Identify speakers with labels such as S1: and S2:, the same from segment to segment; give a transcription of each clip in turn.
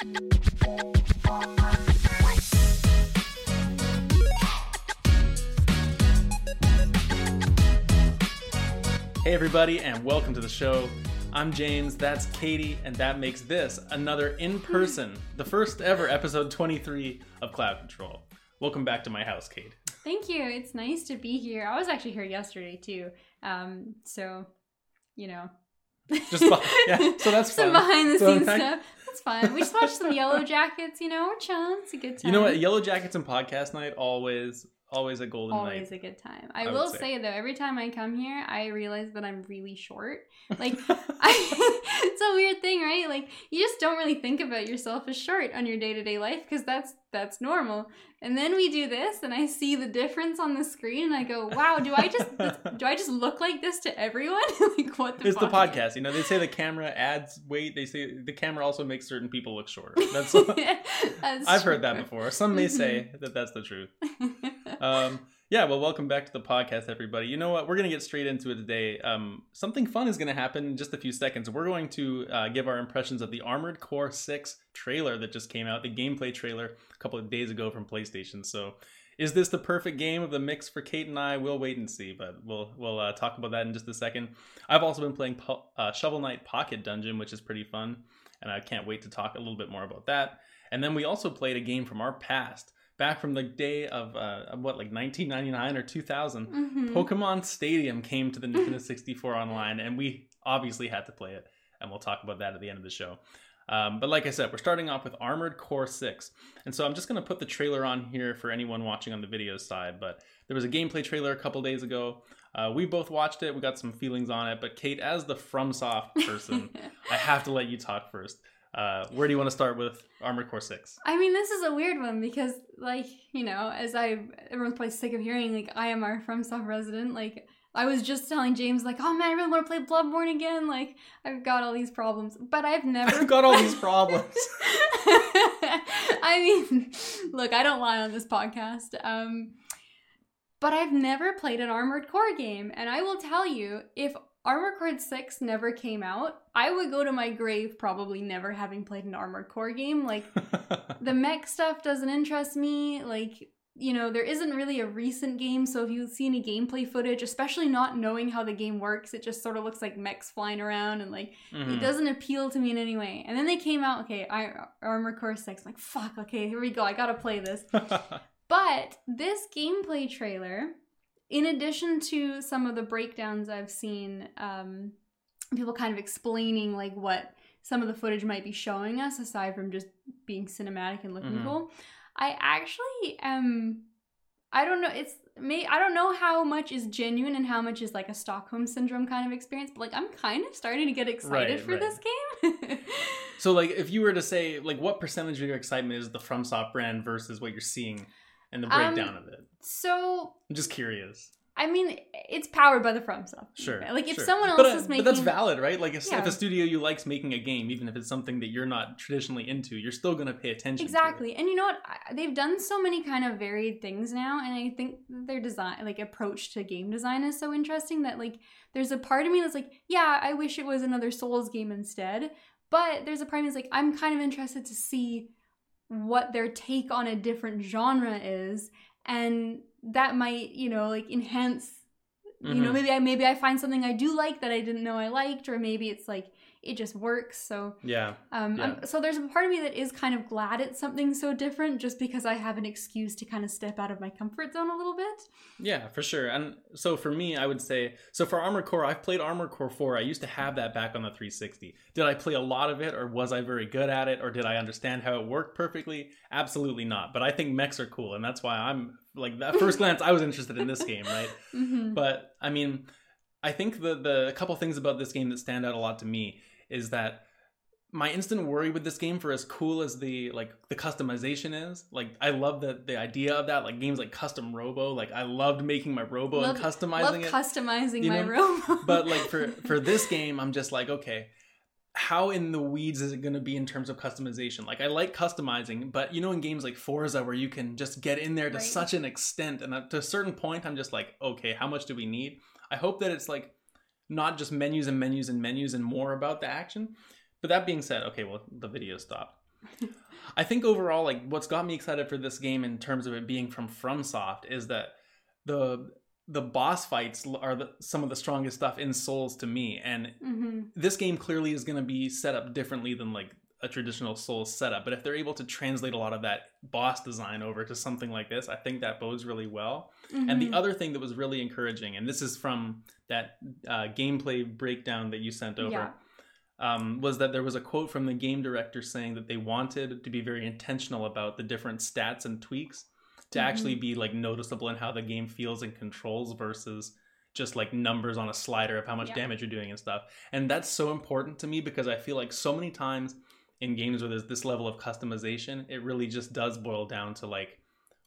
S1: Hey, everybody, and welcome to the show. I'm James, that's Katie, and that makes this another in person, the first ever episode 23 of Cloud Control. Welcome back to my house, Kate.
S2: Thank you. It's nice to be here. I was actually here yesterday too. Um, so, you know,
S1: Just be- yeah, so that's
S2: some behind the scenes stuff. Fine. We just watched some Yellowjackets. You know, we're chilling. It's a good time.
S1: You know what? Yellowjackets and podcast night always, always a golden
S2: Always
S1: night.
S2: a good time. I,
S1: I
S2: will
S1: say.
S2: say. though, every time I come here, I realize that I'm really short. Like, I, it's a weird thing, right? Like, you just don't really think about yourself as short on your day to day life because that's that's normal. And then we do this, and I see the difference on the screen, and I go, "Wow, do I just do I just look like this to everyone? like, what the?
S1: It's the podcast. You know, they say the camera adds weight. They say the camera also makes certain people look shorter That's
S2: That's
S1: I've heard that before. Some may say mm-hmm. that that's the truth. Um, yeah, well, welcome back to the podcast, everybody. You know what? We're going to get straight into it today. Um, something fun is going to happen in just a few seconds. We're going to uh, give our impressions of the Armored Core 6 trailer that just came out, the gameplay trailer a couple of days ago from PlayStation. So, is this the perfect game of the mix for Kate and I? We'll wait and see, but we'll we'll uh, talk about that in just a second. I've also been playing po- uh, Shovel Knight Pocket Dungeon, which is pretty fun, and I can't wait to talk a little bit more about that. And then we also played a game from our past, back from the day of uh, what, like 1999 or 2000.
S2: Mhm.
S1: Pokemon Stadium came to the Nintendo 64 online, and we obviously had to play it, and we'll talk about that at the end of the show. Um, but like I said, we're starting off with Armored Core 6. And so I'm just going to put the trailer on here for anyone watching on the video side. But there was a gameplay trailer a couple days ago. Uh, we both watched it. We got some feelings on it. But Kate, as the FromSoft person, I have to let you talk first. Uh, where do you want to start with Armored Core 6?
S2: I mean, this is a weird one because, like, you know, as I everyone's probably sick of hearing, like, I am our FromSoft resident. Like, I was just telling James, like, oh man, I really want to play Bloodborne again. Like, I've got all these problems, but I've never
S1: I've got all these problems.
S2: I mean, look, I don't lie on this podcast. Um, but I've never played an Armored Core game, and I will tell you, if Armored Core 6 never came out, I would go to my grave probably never having played an Armored Core game. Like, the mech stuff doesn't interest me. Like, you know, there isn't really a recent game, so if you see any gameplay footage, especially not knowing how the game works, it just sort of looks like mechs flying around and like it
S1: Mhm.
S2: doesn't appeal to me in any way. And then they came out, okay, I, Armored Core 6, I'm like, fuck, okay, here we go, I gotta play this. But this gameplay trailer, in addition to some of the breakdowns I've seen, um, people kind of explaining like what some of the footage might be showing us, aside from just being cinematic and looking
S1: Mhm.
S2: cool, I actually am. I don't know. It's may I don't know how much is genuine and how much is like a Stockholm syndrome kind of experience, but like I'm kind of starting to get excited
S1: Right,
S2: for
S1: right.
S2: this game.
S1: So, like, if you were to say, like, what percentage of your excitement is the FromSoft brand versus what you're seeing and the
S2: Um,
S1: breakdown of it?
S2: so
S1: I'm just curious.
S2: I mean, it's powered by the From FromSoft.
S1: Sure.
S2: Like if
S1: sure.
S2: someone else
S1: but, uh,
S2: is making,
S1: but that's valid, right? Like, if, if a studio you likes making a game, even if it's something that you're not traditionally into, you're still going to pay attention. to it.
S2: exactly. And you know what? They've done so many kind of varied things now, and I think their design, like approach to game design, is so interesting that like there's a part of me that's like, yeah, I wish it was another Souls game instead. But there's a part of me that's like, I'm kind of interested to see what their take on a different genre is, and that might, you know, like enhance you know
S1: Mhm.
S2: maybe i maybe i find something i do like that i didn't know i liked or maybe it's like it just works so
S1: Yeah.
S2: um
S1: Yeah.
S2: So there's a part of me that is kind of glad it's something so different just because i have an excuse to kind of step out of my comfort zone a little bit
S1: Yeah, for sure. And so for me, I would say so for Armor Core, I've played Armor Core 4. I used to have that back on the 360. Did I play a lot of it or was I very good at it or did I understand how it worked perfectly? Absolutely not. But I think mechs are cool and that's why I'm like at first glance I was interested in this game, right?
S2: hmm
S1: But I mean, I think the the couple things about this game that stand out a lot to me is that my instant worry with this game for as cool as the like the customization is like i love the the idea of that like games like custom robo like i loved making my robo
S2: Love-
S1: and customizing
S2: love
S1: it
S2: customizing
S1: you
S2: my
S1: know?
S2: room
S1: but like for for this game i'm just like okay how in the weeds is it going to be in terms of customization like i like customizing but you know in games like forza where you can just get in there to
S2: Right.
S1: such an extent and to a certain point i'm just like okay how much do we need i hope that it's like not just menus and menus and menus and more about the action. But that being said okay well the video stopped. I think overall, like what's got me excited for this game in terms of it being from FromSoft is that the the boss fights are the, some of the strongest stuff in Souls to me, and
S2: hmm
S1: this game clearly is going to be set up differently than like a traditional Souls setup. But if they're able to translate a lot of that boss design over to something like this, I think that bodes really well. And
S2: Mm-hmm.
S1: the other thing that was really encouraging, and this is from that uh, gameplay breakdown that you sent over,
S2: Yeah.
S1: um, was that there was a quote from the game director saying that they wanted to be very intentional about the different stats and tweaks to
S2: Mhm.
S1: actually be like noticeable in how the game feels and controls versus just like numbers on a slider of how much
S2: Yeah.
S1: damage you're doing and stuff. And that's so important to me because I feel like so many times in games where there's this level of customization, it really just does boil down to like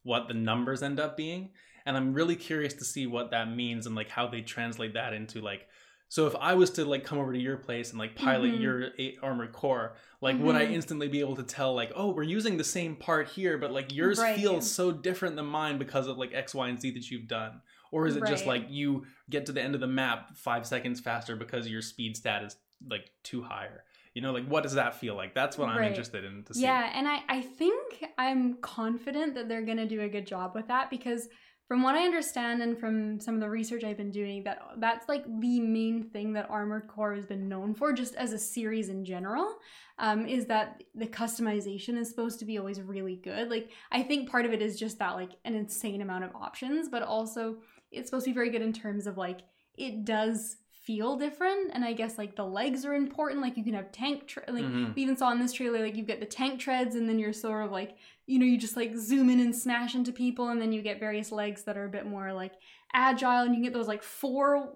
S1: what the numbers end up being. And I'm really curious to see what that means and like how they translate that into like so if I was to like come over to your place and like pilot
S2: Mhm.
S1: your eight armored core, like would I
S2: Mhm.
S1: instantly be able to tell like, oh, we're using the same part here, but like yours
S2: Right.
S1: feels so different than mine because of like X, Y, and Z that you've done? Or is it just like you get to the end of the map five seconds faster because your speed stat is like too higher? You know, like what does that feel like? That's what I'm
S2: Right.
S1: interested in to see.
S2: Yeah, and I, I think I'm confident that they're gonna do a good job with that because from what I understand and from some of the research I've been doing, that that's like the main thing that Armored Core has been known for, just as a series in general, um, is that the customization is supposed to be always really good. Like I think part of it is just that like an insane amount of options, but also it's supposed to be very good in terms of like it does feel different and i guess like the legs are important like you can have tank tra- like
S1: Mhm.
S2: we even saw in this trailer like you get the tank treads and then you're sort of like you know you just like zoom in and smash into people and then you get various legs that are a bit more like agile and you get those like four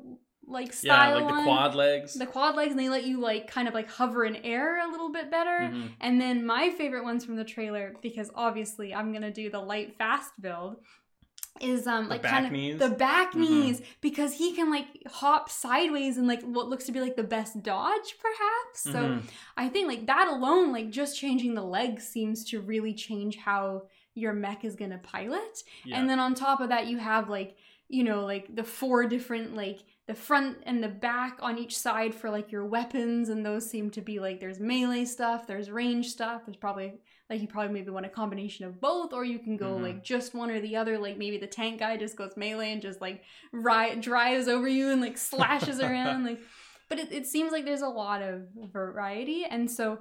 S2: like style Yeah,
S1: like the quad legs.
S2: the quad legs and they let you like kind of like hover in air a little bit better
S1: Mhm.
S2: and then my favorite ones from the trailer because obviously i'm gonna do the light fast build is um like kind of
S1: knees?
S2: the back
S1: Mhm.
S2: knees because he can like hop sideways and like what looks to be like the best dodge perhaps so
S1: Mhm.
S2: I think like that alone, like just changing the legs seems to really change how your mech is gonna pilot.
S1: Yeah.
S2: And then on top of that, you have like, you know, like the four different like the front and the back on each side for like your weapons, and those seem to be like there's melee stuff, there's range stuff, there's probably like you probably maybe want a combination of both, or you can go
S1: Mhm.
S2: like just one or the other. Like maybe the tank guy just goes melee and just like ri- drives over you and like slashes around like but it, it seems like there's a lot of variety and so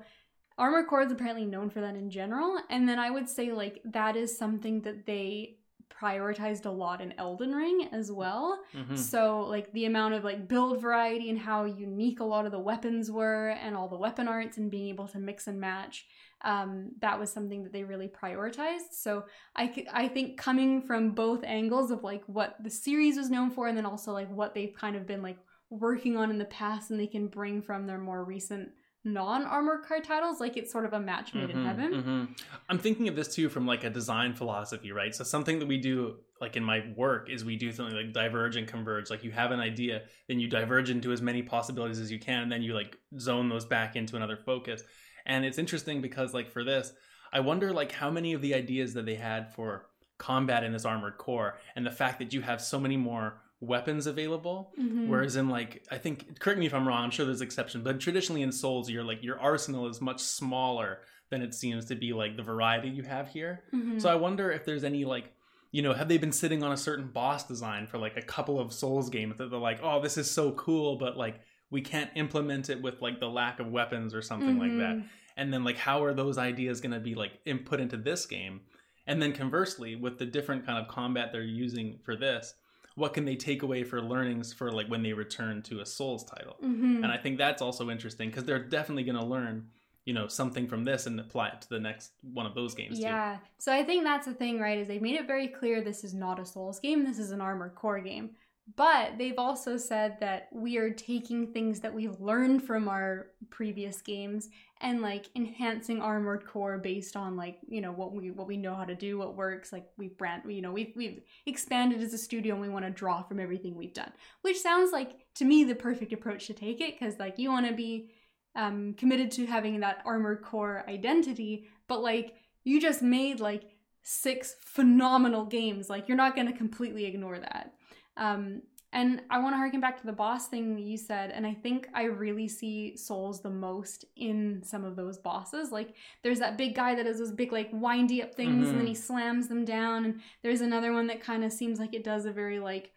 S2: armor core is apparently known for that in general and then i would say like that is something that they prioritized a lot in elden ring as well
S1: Mhm.
S2: so like the amount of like build variety and how unique a lot of the weapons were and all the weapon arts and being able to mix and match um, that was something that they really prioritized so I, I think coming from both angles of like what the series was known for and then also like what they've kind of been like working on in the past and they can bring from their more recent non-Armored Core titles like it's sort of a match made in
S1: Mhm,
S2: heaven
S1: mhm. I'm thinking of this too from like a design philosophy, right? So something that we do like in my work is we do something like diverge and converge. Like you have an idea, then you diverge into as many possibilities as you can, and then you like zone those back into another focus. And it's interesting because like for this, I wonder like how many of the ideas that they had for combat in this armored core and the fact that you have so many more weapons available
S2: Mhm.
S1: Whereas in like I think correct me if I'm wrong, I'm sure there's exception, but traditionally in Souls, your like your arsenal is much smaller than it seems to be like the variety you have here.
S2: Mhm.
S1: So I wonder if there's any like you know, have they been sitting on a certain boss design for like a couple of Souls games that they're like, oh, this is so cool, but like we can't implement it with like the lack of weapons or something like that.
S2: Mhm.
S1: And then like how are those ideas going to be like input into this game? And then conversely, with the different kind of combat they're using for this, what can they take away for learnings for like when they return to a Souls title?
S2: Mhm.
S1: And I think that's also interesting because they're definitely going to learn, you know, something from this and apply it to the next one of those games too.
S2: Yeah. So I think that's the thing, right? Is they've made it very clear this is not a Souls game. This is an Armored Core game. But they've also said that we are taking things that we've learned from our previous games and like enhancing Armored Core based on like you know what we what we know how to do, what works. Like we've brand, you know, we've we've expanded as a studio and we want to draw from everything we've done, which sounds like to me the perfect approach to take it because like you want to be um, committed to having that Armored Core identity, but like you just made like six phenomenal games. Like you're not to completely ignore that. Um, And I want to harken back to the boss thing you said. And I think I really see souls the most in some of those bosses. Like there's that big guy that has those big, like windy up things and then he slams them down. And there's another one that kind of seems like it does a very, like,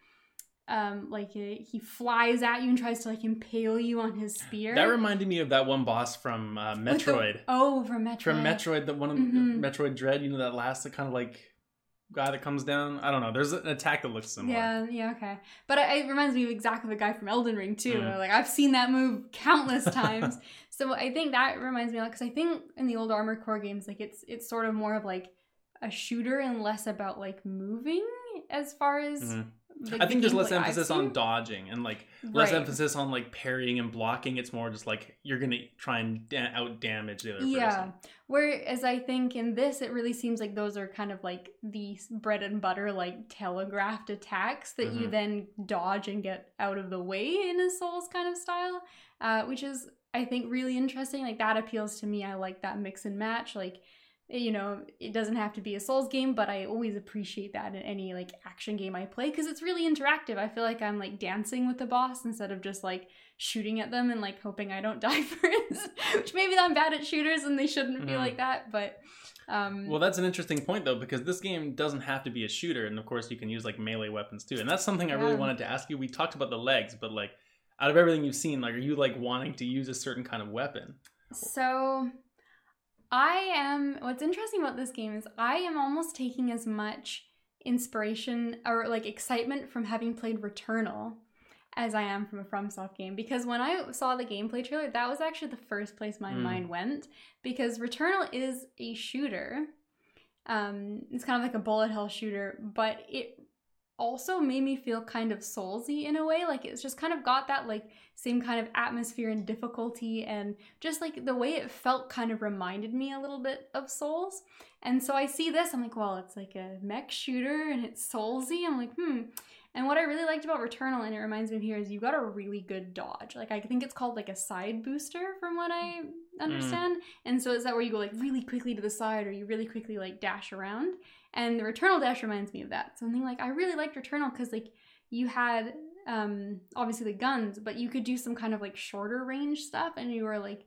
S2: um, like uh he flies at you and tries to like impale you on his spear.
S1: That reminded me of that one boss from uh,
S2: With the-
S1: Metroid.
S2: oh, from Metroid.
S1: From Metroid, the one of
S2: Mhm.
S1: Metroid Dread, you know that last that kind of like guy that comes down. I don't know. There's an attack that looks similar.
S2: Yeah, yeah, okay. But it, it reminds me of exactly the guy from Elden Ring too.
S1: Mm.
S2: Like I've seen that move countless times. so I think that reminds me, like, because I think in the old Armored Core games, like it's it's sort of more of like a shooter and less about like moving as far as.
S1: Mhm.
S2: Like,
S1: I think there's less emphasis on dodging and like less
S2: Right.
S1: emphasis on like parrying and blocking. It's more just like you're gonna try and da- out damage the other
S2: Yeah.
S1: person.
S2: Whereas I think in this, it really seems like those are kind of like the bread and butter, like telegraphed attacks that you
S1: Mhm.
S2: then dodge and get out of the way in a Souls kind of style, uh, which is, I think, really interesting. Like that appeals to me. I like that mix and match. Like, you know, it doesn't have to be a Souls game, but I always appreciate that in any like action game I play because it's really interactive. I feel like I'm like dancing with the boss instead of just like shooting at them and like hoping I don't die first. Which maybe I'm bad at shooters and they shouldn't be
S1: Mhm.
S2: like that, but um
S1: Well, that's an interesting point though, because this game doesn't have to be a shooter, and of course you can use like melee weapons too. And that's something I really wanted to ask you. We talked about the legs, but like out of everything you've seen, like are you like wanting to use a certain kind of weapon?
S2: So I am what's interesting about this game is I am almost taking as much inspiration or like excitement from having played Returnal as I am from a FromSoft game because when I saw the gameplay trailer that was actually the first place my
S1: Mm.
S2: mind went because Returnal is a shooter. Um it's kind of like a bullet hell shooter, but it also made me feel kind of soulsy in a way like it's just kind of got that like same kind of atmosphere and difficulty and just like the way it felt kind of reminded me a little bit of souls. And so i see this i'm like well it's like a mech shooter and it's soulsy. I'm like hmm. And what i really liked about returnal and it reminds me of here is you got a really good dodge. Like i think it's called like a side booster from what i understand. And so is that where you go like really quickly to the side or you really quickly like dash around and the returnal dash reminds me of that. Something like i really liked returnal because like you had um obviously the guns but you could do some kind of like shorter range stuff and you were like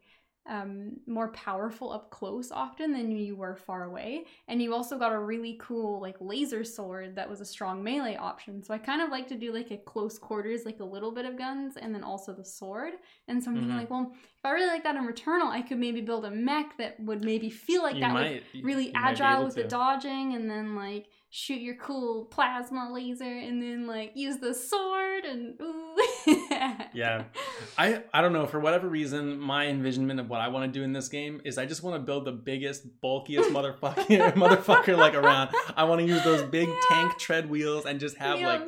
S2: um more powerful up close often than you were far away and you also got a really cool like laser sword that was a strong melee option so i kind of like to do like a close quarters like a little bit of guns and then also the sword and so i'm thinking
S1: Mhm.
S2: like well if i really like that in returnal i could maybe build a mech that would maybe feel like
S1: you
S2: that
S1: might
S2: really agile with the dodging and then like shoot your cool plasma laser and then like use the sword and ooh.
S1: Yeah. I I don't know for whatever reason my envisionment of what I want to do in this game is I just want to build the biggest bulkiest motherfucker motherfucker like around. I want to use those big
S2: Yeah.
S1: tank tread wheels and just have
S2: Yeah.
S1: like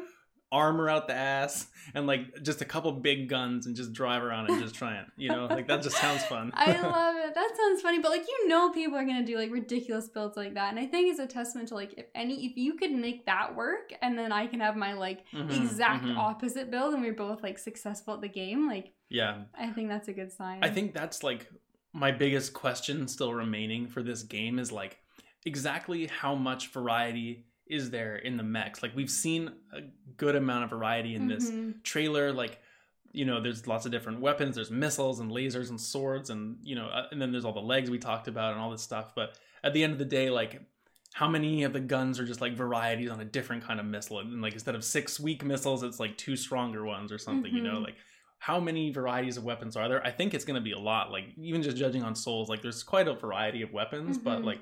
S1: armor out the ass and like just a couple big guns and just drive around and just try it. You know, like that just sounds fun.
S2: I love it. That sounds funny, but like you know, people are gonna do like ridiculous builds like that, and I think it's a testament to like if any if you could make that work, and then I can have my like
S1: Mhm,
S2: exact
S1: mhm.
S2: opposite build, and we're both like successful at the game. Like
S1: Yeah.
S2: I think that's a good sign.
S1: I think that's like my biggest question still remaining for this game is like exactly how much variety is there in the mechs? Like we've seen a good amount of variety in this
S2: Mhm.
S1: trailer like you know there's lots of different weapons there's missiles and lasers and swords and you know uh, and then there's all the legs we talked about and all this stuff but at the end of the day like how many of the guns are just like varieties on a different kind of missile and like instead of six weak missiles it's like two stronger ones or something you know
S2: Mhm.
S1: like how many varieties of weapons are there i think it's going to be a lot like even just judging on souls like there's quite a variety of weapons but
S2: Mhm.
S1: like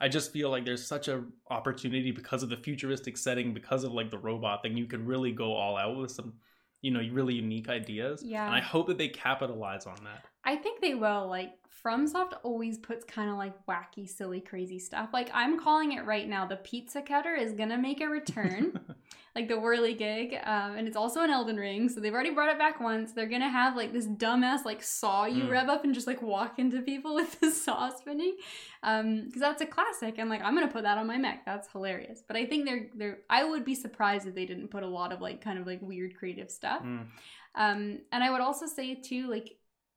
S1: I just feel like there's such a opportunity because of the futuristic setting, because of like the robot thing. You could really go all out with some, you know, really unique ideas.
S2: Yeah.
S1: And I hope that they capitalize on that.
S2: I think they will. Like FromSoft always puts kind of like wacky, silly, crazy stuff. Like I'm calling it right now. The pizza cutter is gonna make a return, like the whirly gig, um, and it's also an Elden Ring. So they've already brought it back once. They're gonna have like this dumbass like saw you
S1: Mm.
S2: rev up and just like walk into people with the saw spinning, um, because that's a classic. And like I'm gonna put that on my mech. That's hilarious. But I think they're they're. I would be surprised if they didn't put a lot of like kind of like weird creative stuff.
S1: Mm.
S2: Um, and I would also say too, like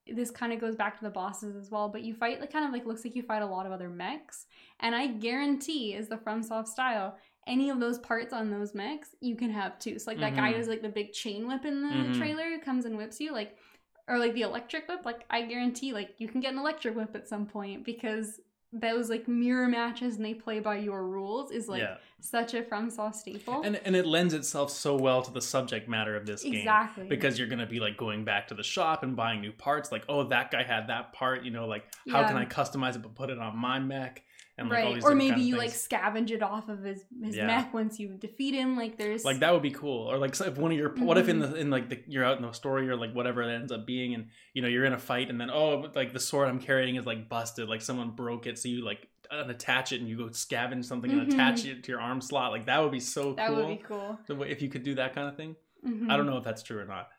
S2: this kind of goes back to the bosses as well. But you fight like kind of like looks like you fight a lot of other mechs, and I guarantee is the FromSoft style. Any of those parts on those mechs, you can have too. So like that guy
S1: Mhm.
S2: who's like the big chain whip in the
S1: Mhm.
S2: trailer who comes and whips you, like or like the electric whip, like I guarantee like you can get an electric whip at some point because those like mirror matches and they play by your rules is like
S1: yeah.
S2: such a FromSoft staple.
S1: And and it lends itself so well to the subject matter of this game.
S2: exactly.
S1: Because you're gonna be like going back to the shop and buying new parts, like, oh, that guy had that part, you know, like how
S2: Yeah.
S1: can I customize it but put it on my mech? And like
S2: right. Or maybe
S1: kind of
S2: you like scavenge it off of his his
S1: Yeah.
S2: mech once you defeat him. Like there's
S1: like that would be cool or like so if one of your what if in
S2: Mhm.
S1: the in like the, you're out in the story or like whatever it ends up being and you know you're in a fight and then oh like the sword i'm carrying is like busted like someone broke it so you like unattach it and you go scavenge something and
S2: Mhm.
S1: attach it to your arm slot like that would be so
S2: that
S1: cool
S2: would be cool.
S1: If you could do that kind of thing i
S2: Mhm.
S1: don't know if that's true or not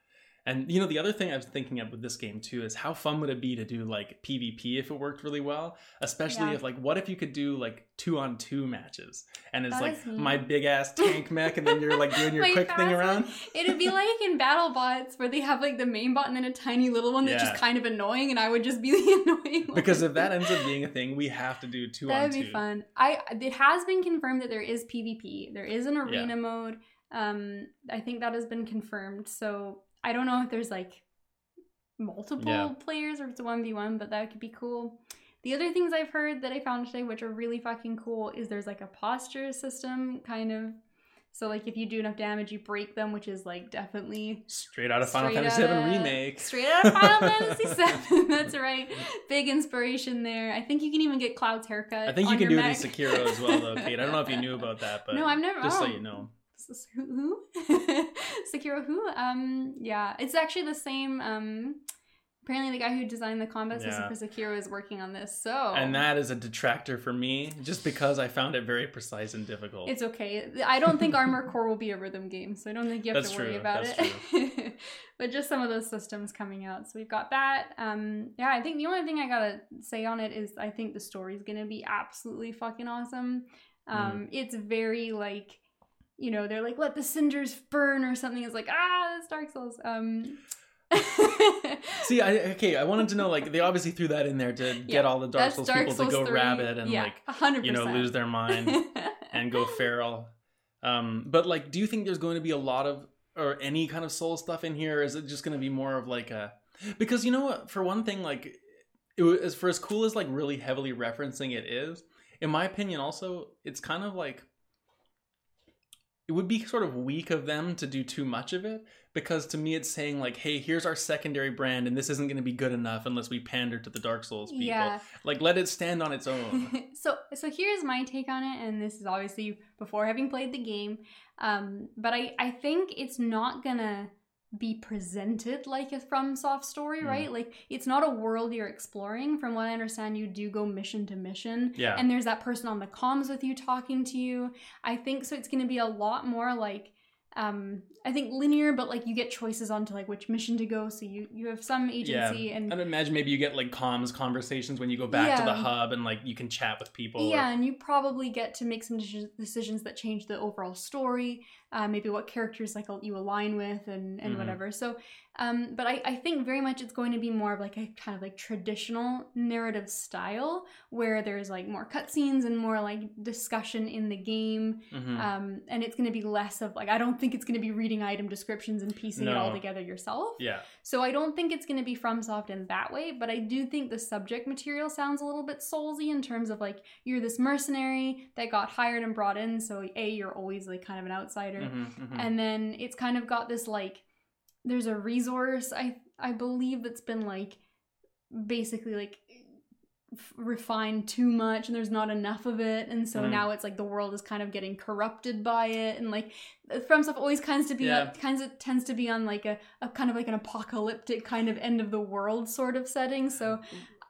S1: and you know the other thing i was thinking of with this game too is how fun would it be to do like pvp if it worked really well especially
S2: Yeah.
S1: if like what if you could do like two on two matches and it's
S2: That
S1: like my big ass tank mech and then you're like doing your quick thing around.
S2: It'd be like in battle bots where they have like the main bot and then a tiny little one that's
S1: Yeah.
S2: just kind of annoying, and I would just be the annoying one.
S1: because if that ends up being a thing, we have to do two
S2: that
S1: on
S2: would
S1: two.
S2: be fun. I it has been confirmed that there is PvP. There is an arena mode. Um, I think that has been confirmed. So I don't know if there's like multiple
S1: Yeah.
S2: players or if it's a one v one, but that could be cool. The other things I've heard that I found today, which are really fucking cool, is there's like a posture system kind of. So like if you do enough damage, you break them, which is like definitely
S1: Straight out of Final Fantasy VII remake.
S2: Straight out of Final Fantasy VII. That's right. Big inspiration there. I think you can even get Cloud's haircut.
S1: I think you can do
S2: your
S1: it in. Sekiro as well, though, Kate. I don't know if you knew about that, but
S2: No, I've never-
S1: Just so
S2: oh.
S1: you know,
S2: Who? Sekiro who? Um, yeah, it's actually the same. Um, apparently the guy who designed the combat system
S1: Yeah.
S2: for Sekiro is working on this. So
S1: and that is a detractor for me, just because I found it very precise and difficult.
S2: It's okay. I don't think Armor Core will be a rhythm game, so I don't think you have
S1: That's
S2: to worry
S1: true,
S2: about
S1: that's
S2: it. but just some of those systems coming out. So we've got that. Um, yeah, I think the only thing I gotta say on it is I think the story's gonna be absolutely fucking awesome.
S1: Mm-hmm.
S2: Um, It's very like, you know, they're like let the cinders burn or something. It's like ah, it's Dark Souls. Um.
S1: See, I okay. I wanted to know, like, they obviously threw that in there to get
S2: Yeah,
S1: all the Dark Souls
S2: Dark
S1: people
S2: Souls
S1: to go
S2: 3.
S1: rabid and
S2: yeah,
S1: like,
S2: 100%.
S1: you know, lose their mind and go feral. Um, but like, do you think there's going to be a lot of or any kind of soul stuff in here? Or is it just going to be more of like a? Because you know what? For one thing, like, it was for as cool as like really heavily referencing it is. In my opinion, also, it's kind of like it would be sort of weak of them to do too much of it because to me it's saying like hey here's our secondary brand and this isn't going to be good enough unless we pander to the dark souls people.
S2: Yeah.
S1: like let it stand on its own.
S2: So so here's my take on it and this is obviously before having played the game. Um but i i think it's not gonna be presented like a FromSoft story,
S1: Mm.
S2: right? Like it's not a world you're exploring. From what I understand, you do go mission to mission,
S1: yeah
S2: and there's that person on the comms with you talking to you. I think so. It's going to be a lot more like um I think linear, but like you get choices onto like which mission to go. So you you have some agency yeah. and
S1: I'd imagine maybe you get like comms conversations when you go back to the hub and like you can chat with people. or-
S2: Yeah, and you probably get to make some decisions that change the overall story, uh, maybe what characters like you align with and, and
S1: Mhm.
S2: whatever. So, um, but I, I think very much it's going to be more of like a kind of like traditional narrative style where there's like more cutscenes and more like discussion in the game.
S1: Mhm.
S2: Um, and it's going to be less of like, I don't think it's going to be reading item descriptions and piecing it all together yourself.
S1: yeah.
S2: So I don't think it's going to be FromSoft in that way, but I do think the subject material sounds a little bit soulsy in terms of like you're this mercenary that got hired and brought in, so a you're always like kind of an outsider,
S1: Mhm, mhm.
S2: and then it's kind of got this like there's a resource I I believe that's been like basically like refined too much and there's not enough of it and so
S1: Mhm.
S2: now it's like the world is kind of getting corrupted by it and like FromSoft always kinds to be
S1: Yeah.
S2: kinds of tends to be on like a, a kind of like an apocalyptic kind of end of the world sort of setting so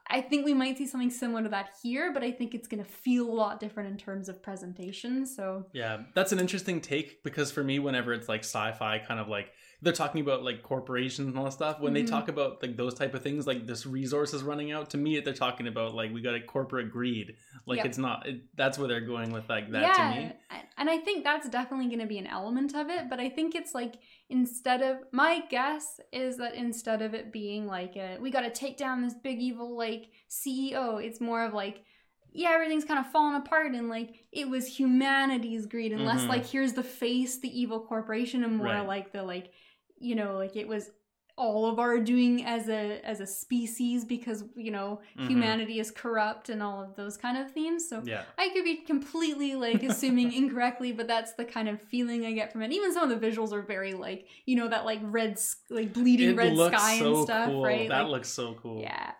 S2: I think we might see something similar to that here, but I think it's going to feel a lot different in terms of presentation. So,
S1: Yeah, that's an interesting take because for me, whenever it's like sci-fi, kind of like they're talking about like corporations and all that stuff. When
S2: Mhm.
S1: they talk about like those type of things, like this resource is running out. To me, they're talking about like we got a corporate greed. Like
S2: Yep.
S1: it's not. It, that's where they're going with like that
S2: yeah,
S1: to me.
S2: and I think that's definitely going to be an element of it. But I think it's like instead of my guess is that instead of it being like a, we got to take down this big evil like CEO, it's more of like yeah, everything's kind of fallen apart and like it was humanity's greed and less
S1: Mhm.
S2: like here's the face, the evil corporation, and more
S1: Right.
S2: like the like, you know, like it was all of our doing as a as a species because you know
S1: Mhm.
S2: humanity is corrupt and all of those kind of themes. So
S1: Yeah.
S2: I could be completely like assuming incorrectly, but that's the kind of feeling I get from it. Even some of the visuals are very like you know that like red, like bleeding
S1: It
S2: red sky
S1: so
S2: and stuff,
S1: cool.
S2: right?
S1: That
S2: Like,
S1: looks so cool.
S2: yeah,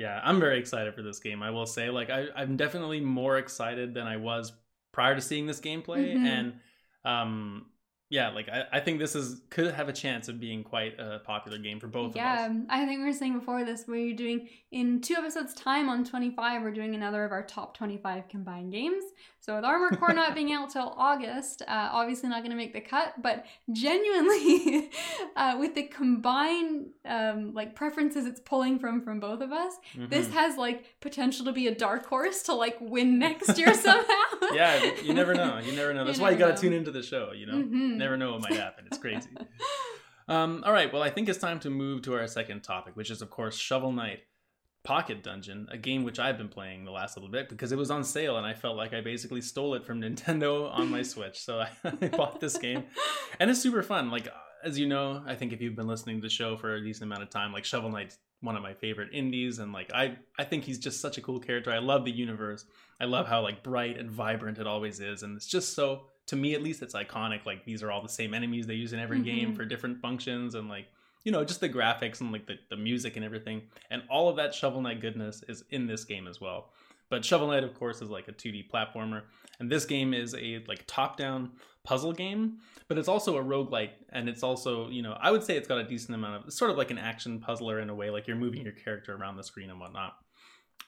S1: Yeah, I'm very excited for this game. I will say, like, I, I'm definitely more excited than I was prior to seeing this gameplay,
S2: Mhm.
S1: and um, yeah, like I, I think this is could have a chance of being quite a popular game for both
S2: yeah.
S1: of us.
S2: Yeah, I think we were saying before this we're doing in two episodes time on 25. We're doing another of our top 25 combined games. So with Armored Core not being out till August, uh, obviously not going to make the cut. But genuinely, uh, with the combined um, like preferences it's pulling from from both of us, this
S1: Mhm.
S2: has like potential to be a dark horse to like win next year somehow.
S1: yeah, you never know. You never know.
S2: You
S1: That's why you got to tune into the show. You know,
S2: Mhm.
S1: never know what might happen. It's crazy. Um, all right, well, I think it's time to move to our second topic, which is, of course, Shovel Knight Pocket Dungeon, a game which I've been playing the last little bit because it was on sale and I felt like I basically stole it from Nintendo on my Switch. So I bought this game and it's super fun. Like, as you know, I think if you've been listening to the show for a decent amount of time, like Shovel Knight's one of my favorite indies and like I I think he's just such a cool character. I love the universe. I love how like bright and vibrant it always is and it's just so to me at least it's iconic like these are all the same enemies they use in every game
S2: Mhm.
S1: for different functions and like you know just the graphics and like the, the music and everything. And all of that shovel knight goodness is in this game as well. But shovel knight of course is like a 2d platformer. And this game is a like top down puzzle game but it's also a roguelite and it's also you know i would say it's got a decent amount of sort of like an action puzzler in a way like you're moving your character around the screen and whatnot.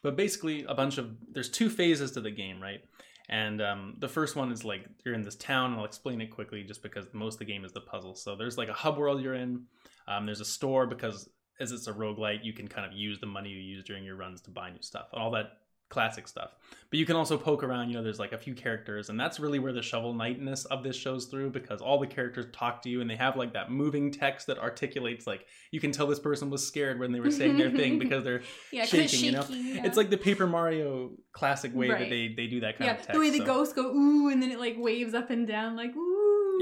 S1: But basically a bunch of there's two phases to the game right and um, the first one is like you're in this town i'll explain it quickly just because most of the game is the puzzle. So there's like a hub world you're in um, there's a store because as it's a roguelite you can kind of use the money you use during your runs to buy new stuff. And all that classic stuff but you can also poke around you know there's like a few characters and that's really where the shovel knightness of this shows through because all the characters talk to you and they have like that moving text that articulates like you can tell this person was scared when they were saying their thing because they're
S2: yeah,
S1: shaking, you know?
S2: yeah.
S1: it's like the paper mario classic way
S2: Right.
S1: that they they do that kind
S2: yeah,
S1: of text
S2: the way the
S1: so-
S2: ghosts go ooh, and then it like waves up and down like ooh.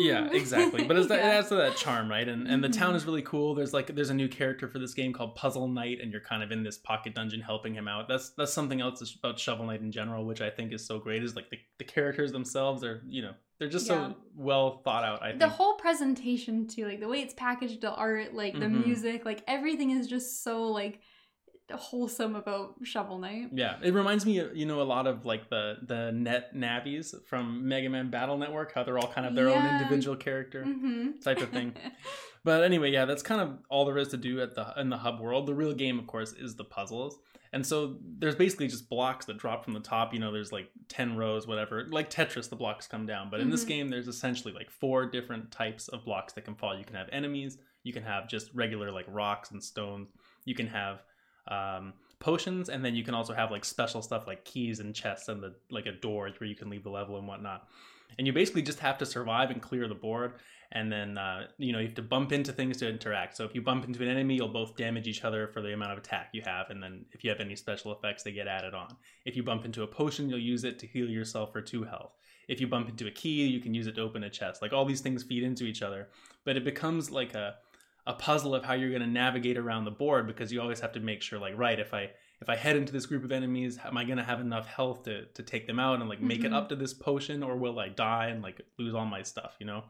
S1: Yeah exactly but it's that,
S2: Yeah.
S1: it adds to that charm right and and the town is really cool there's like there's a new character for this game called puzzle knight and you're kind of in this pocket dungeon helping him out that's that's something else about shovel knight in general which i think is so great is like the, the characters themselves are you know they're just
S2: Yeah.
S1: so well thought out i think
S2: the whole presentation too, like the way it's packaged, the art, like the
S1: Mhm.
S2: music, like everything is just so like wholesome about Shovel Knight.
S1: yeah it reminds me you know a lot of like the the NetNavis from mega man battle network how they're all kind of their own individual character
S2: Mm-hmm.
S1: type of thing But anyway, yeah, that's kind of all there is to do at the in the hub world. The real game, of course, is the puzzles. And so there's basically just blocks that drop from the top. You know, there's like 10 rows, whatever. Like Tetris, the blocks come down. But in this
S2: Mhm.
S1: game, there's essentially like four different types of blocks that can fall. You can have enemies, you can have just regular like rocks and stones, you can have um, potions, and then you can also have like special stuff like keys and chests and the like a door where you can leave the level and whatnot. And you basically just have to survive and clear the board and then uh, you know you have to bump into things to interact. So if you bump into an enemy, you'll both damage each other for the amount of attack you have, and then if you have any special effects, they get added on. If you bump into a potion, you'll use it to heal yourself for two health. If you bump into a key, you can use it to open a chest. Like all these things feed into each other, but it becomes like a a puzzle of how you're going to navigate around the board because you always have to make sure like right if I if I head into this group of enemies, am I going to have enough health to to take them out and like make it
S2: Mhm.
S1: up to this potion or will I die and like lose all my stuff, you know?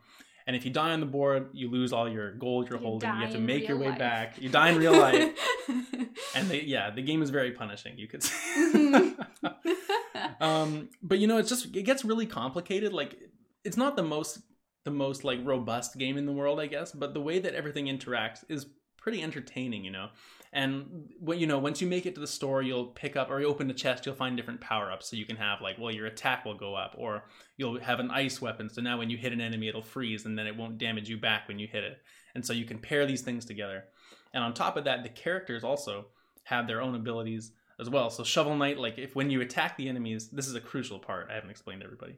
S1: And if you die on the board, you lose all your gold you're
S2: You
S1: holding. You have to make your way
S2: life.
S1: back. You die in real life. and they, yeah, the game is very punishing, you could say.
S2: Mhm.
S1: um, but you know, it's just it gets really complicated. Like it's not the most the most like robust game in the world, I guess, but the way that everything interacts is pretty entertaining, you know. And you know, once you make it to the store, you'll pick up or you open the chest, you'll find different power ups. So you can have like, well, your attack will go up, or you'll have an ice weapon. So now when you hit an enemy, it'll freeze, and then it won't damage you back when you hit it. And so you can pair these things together. And on top of that, the characters also have their own abilities as well. So Shovel Knight, like if when you attack the enemies, this is a crucial part. I haven't explained to everybody.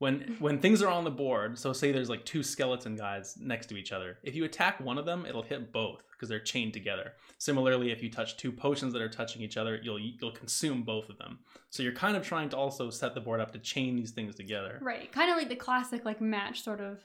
S1: When when things are on the board so say there's like two skeleton guys next to each other if you attack one of them it'll hit both because they're chained together. Similarly if you touch two potions that are touching each other you'll you'll consume both of them. So you're kind of trying to also set the board up to chain these things together.
S2: Right. Kind of like the classic like match sort of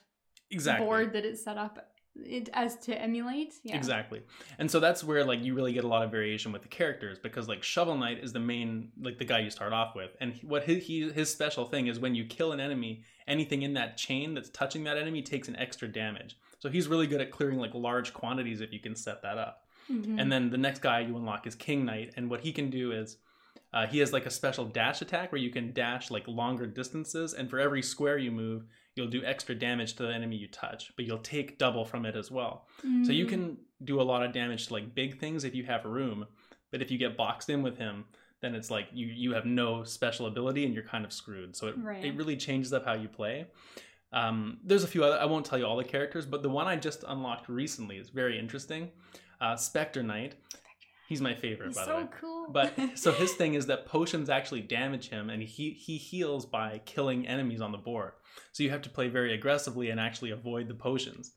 S1: exactly.
S2: board that it's set up it as to emulate. Yeah.
S1: Exactly. And so that's where like you really get a lot of variation with the characters because like Shovel Knight is the main like the guy you start off with. And what his, he, his special thing is when you kill an enemy, anything in that chain that's touching that enemy takes an extra damage. So he's really good at clearing like large quantities if you can set that up.
S2: Mhm.
S1: And then the next guy you unlock is King Knight and what he can do is uh, he has like a special dash attack where you can dash like longer distances and for every square you move you'll do extra damage to the enemy you touch but you'll take double from it as well so you
S2: Mm.
S1: can do a lot of damage to like big things if you have room, but if you get boxed in with him, then it's like you you have no special ability and you're kind of screwed. So it
S2: Right.
S1: it really changes up how you play. Um, there's a few other I won't tell you all the characters, but the one I just unlocked recently is very interesting. Uh, Spectre Knight. He's my favorite,
S2: He's
S1: by the way.
S2: so cool.
S1: But so his thing is that potions actually damage him, and he he heals by killing enemies on the board. So you have to play very aggressively and actually avoid the potions.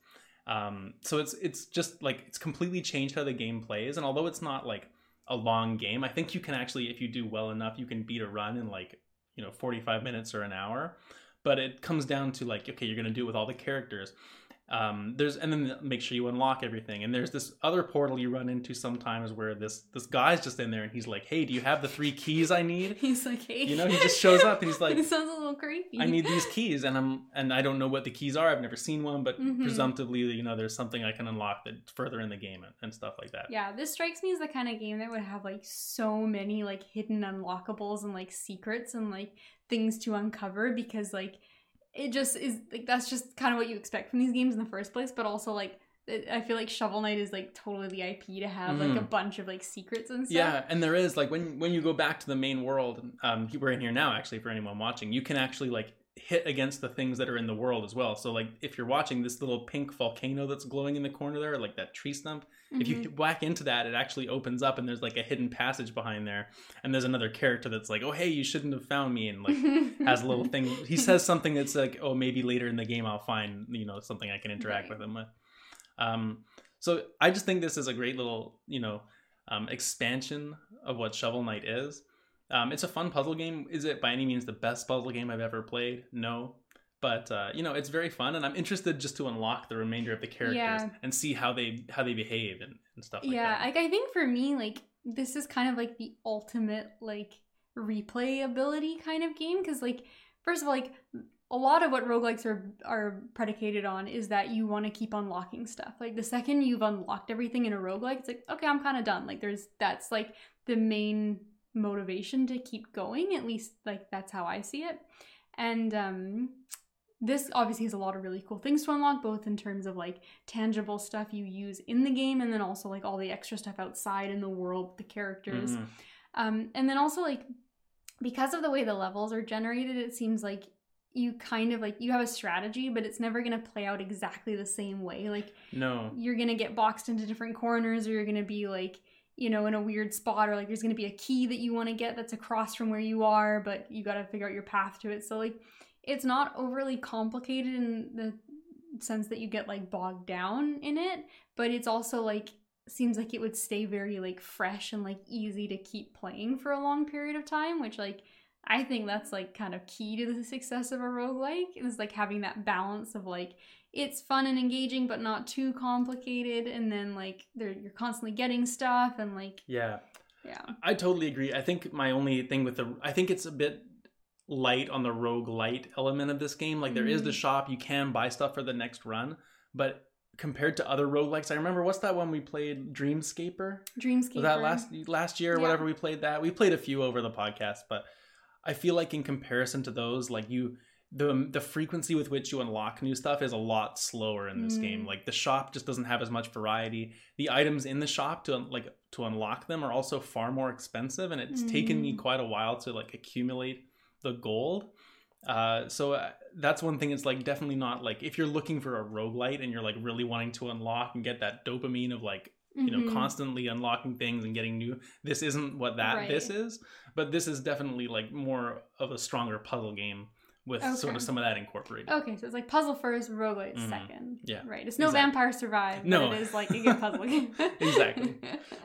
S1: Um, so it's it's just like it's completely changed how the game plays. And although it's not like a long game, I think you can actually, if you do well enough, you can beat a run in like you know 45 minutes or an hour. But it comes down to like okay, you're gonna do it with all the characters. Um, there's and then make sure you unlock everything. And there's this other portal you run into sometimes where this this guy's just in there and he's like, "Hey, do you have the three keys I need?"
S2: he's like, hey.
S1: You know, he just shows up and he's like,
S2: it sounds a little creepy.
S1: I need these keys, and I'm and I don't know what the keys are. I've never seen one, but
S2: Mhm.
S1: presumptively, you know, there's something I can unlock that further in the game and, and stuff like that.
S2: Yeah, this strikes me as the kind of game that would have like so many like hidden unlockables and like secrets and like things to uncover because like it just is like that's just kind of what you expect from these games in the first place, but also like it- I feel like Shovel Knight is like totally the IP to have like a
S1: Mhm.
S2: bunch of like secrets and stuff.
S1: Yeah, and there is like when when you go back to the main world, um, we're in here now. Actually, for anyone watching, you can actually like hit against the things that are in the world as well. So like if you're watching this little pink volcano that's glowing in the corner there, like that tree stump, if
S2: Mhm.
S1: you whack into that, it actually opens up and there's like a hidden passage behind there, and there's another character that's like, oh hey, you shouldn't have found me, and like has a little thing. He says something that's like, "Oh, maybe later in the game I'll find you know something I can interact
S2: Right.
S1: with him with." Um, so I just think this is a great little you know um, expansion of what Shovel Knight is. Um, it's a fun puzzle game. Is it by any means the best puzzle game I've ever played? No. But uh, you know it's very fun, and I'm interested just to unlock the remainder of the characters
S2: Yeah.
S1: and see how they how they behave and, and stuff like
S2: yeah,
S1: that.
S2: like I think for me, like this is kind of like the ultimate like replayability kind of game because like first of all, like a lot of what roguelikes are are predicated on is that you want to keep unlocking stuff. Like the second you've unlocked everything in a roguelike, it's like, okay, I'm kind of done. Like there's that's like the main motivation to keep going. At least like that's how I see it. And um this obviously has a lot of really cool things to unlock, both in terms of like tangible stuff you use in the game and then also like all the extra stuff outside in the world, the characters.
S1: Mhm.
S2: Um, and then also like because of the way the levels are generated, it seems like you kind of like you have a strategy, but it's never gonna play out exactly the same way. Like
S1: No.
S2: you're gonna get boxed into different corners, or you're gonna be like you know in a weird spot, or like there's gonna be a key that you want to get that's across from where you are, but you got to figure out your path to it. So like it's not overly complicated in the sense that you get like bogged down in it, but it's also like seems like it would stay very like fresh and like easy to keep playing for a long period of time, which like I think that's like kind of key to the success of a roguelike is like having that balance of like it's fun and engaging but not too complicated and then like you're constantly getting stuff and like
S1: Yeah.
S2: yeah.
S1: I totally agree. I think my only thing with the I think it's a bit light on the rogue light element of this game. Like there is the
S2: Mhm.
S1: shop, you can buy stuff for the next run, but compared to other roguelikes, I remember what's that one we played Dreamscaper?
S2: Dreamscaper.
S1: Was that last last year or
S2: Yeah.
S1: whatever we played that? We played a few over the podcast, but I feel like in comparison to those, like you the the frequency with which you unlock new stuff is a lot slower in this
S2: Mm.
S1: game. Like the shop just doesn't have as much variety. The items in the shop to like to unlock them are also far more expensive, and it's taken me
S2: Mm.
S1: quite a while to like accumulate the gold. Uh, so uh, that's one thing. It's like definitely not like if you're looking for a roguelite and you're like really wanting to unlock and get that dopamine of like you know
S2: Mhm.
S1: constantly unlocking things and getting new this isn't what that
S2: Right.
S1: this is but this is definitely like more of a stronger puzzle game with
S2: Okay.
S1: sort of some of that incorporated.
S2: Okay, so it's like puzzle first, roguelite
S1: Mhm.
S2: second.
S1: Yeah.
S2: Right. It's no
S1: Exactly.
S2: Vampire Survive,
S1: No.
S2: but it is like a good puzzle game.
S1: Exactly.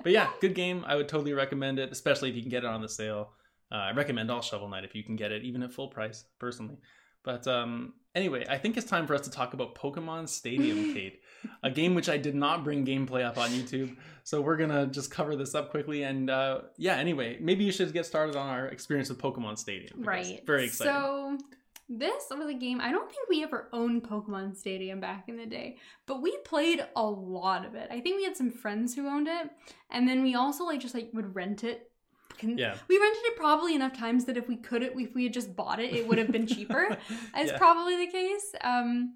S1: But yeah, good game. I would totally recommend it, especially if you can get it on the sale. Uh, I recommend all Shovel Knight if you can get it, even at full price, personally. But um, anyway, I think it's time for us to talk about Pokemon Stadium, Kate, a game which I did not bring gameplay up on YouTube. So we're gonna just cover this up quickly, and uh, yeah. Anyway, maybe you should get started on our experience with Pokemon Stadium.
S2: right.
S1: Very exciting.
S2: So this was a game I don't think we ever owned Pokemon Stadium back in the day, but we played a lot of it. I think we had some friends who owned it, and then we also like just like would rent it.
S1: Yeah.
S2: We rented it probably enough times that if we could if we had just bought it, it would have been cheaper. It's
S1: Yeah.
S2: probably the case. Um,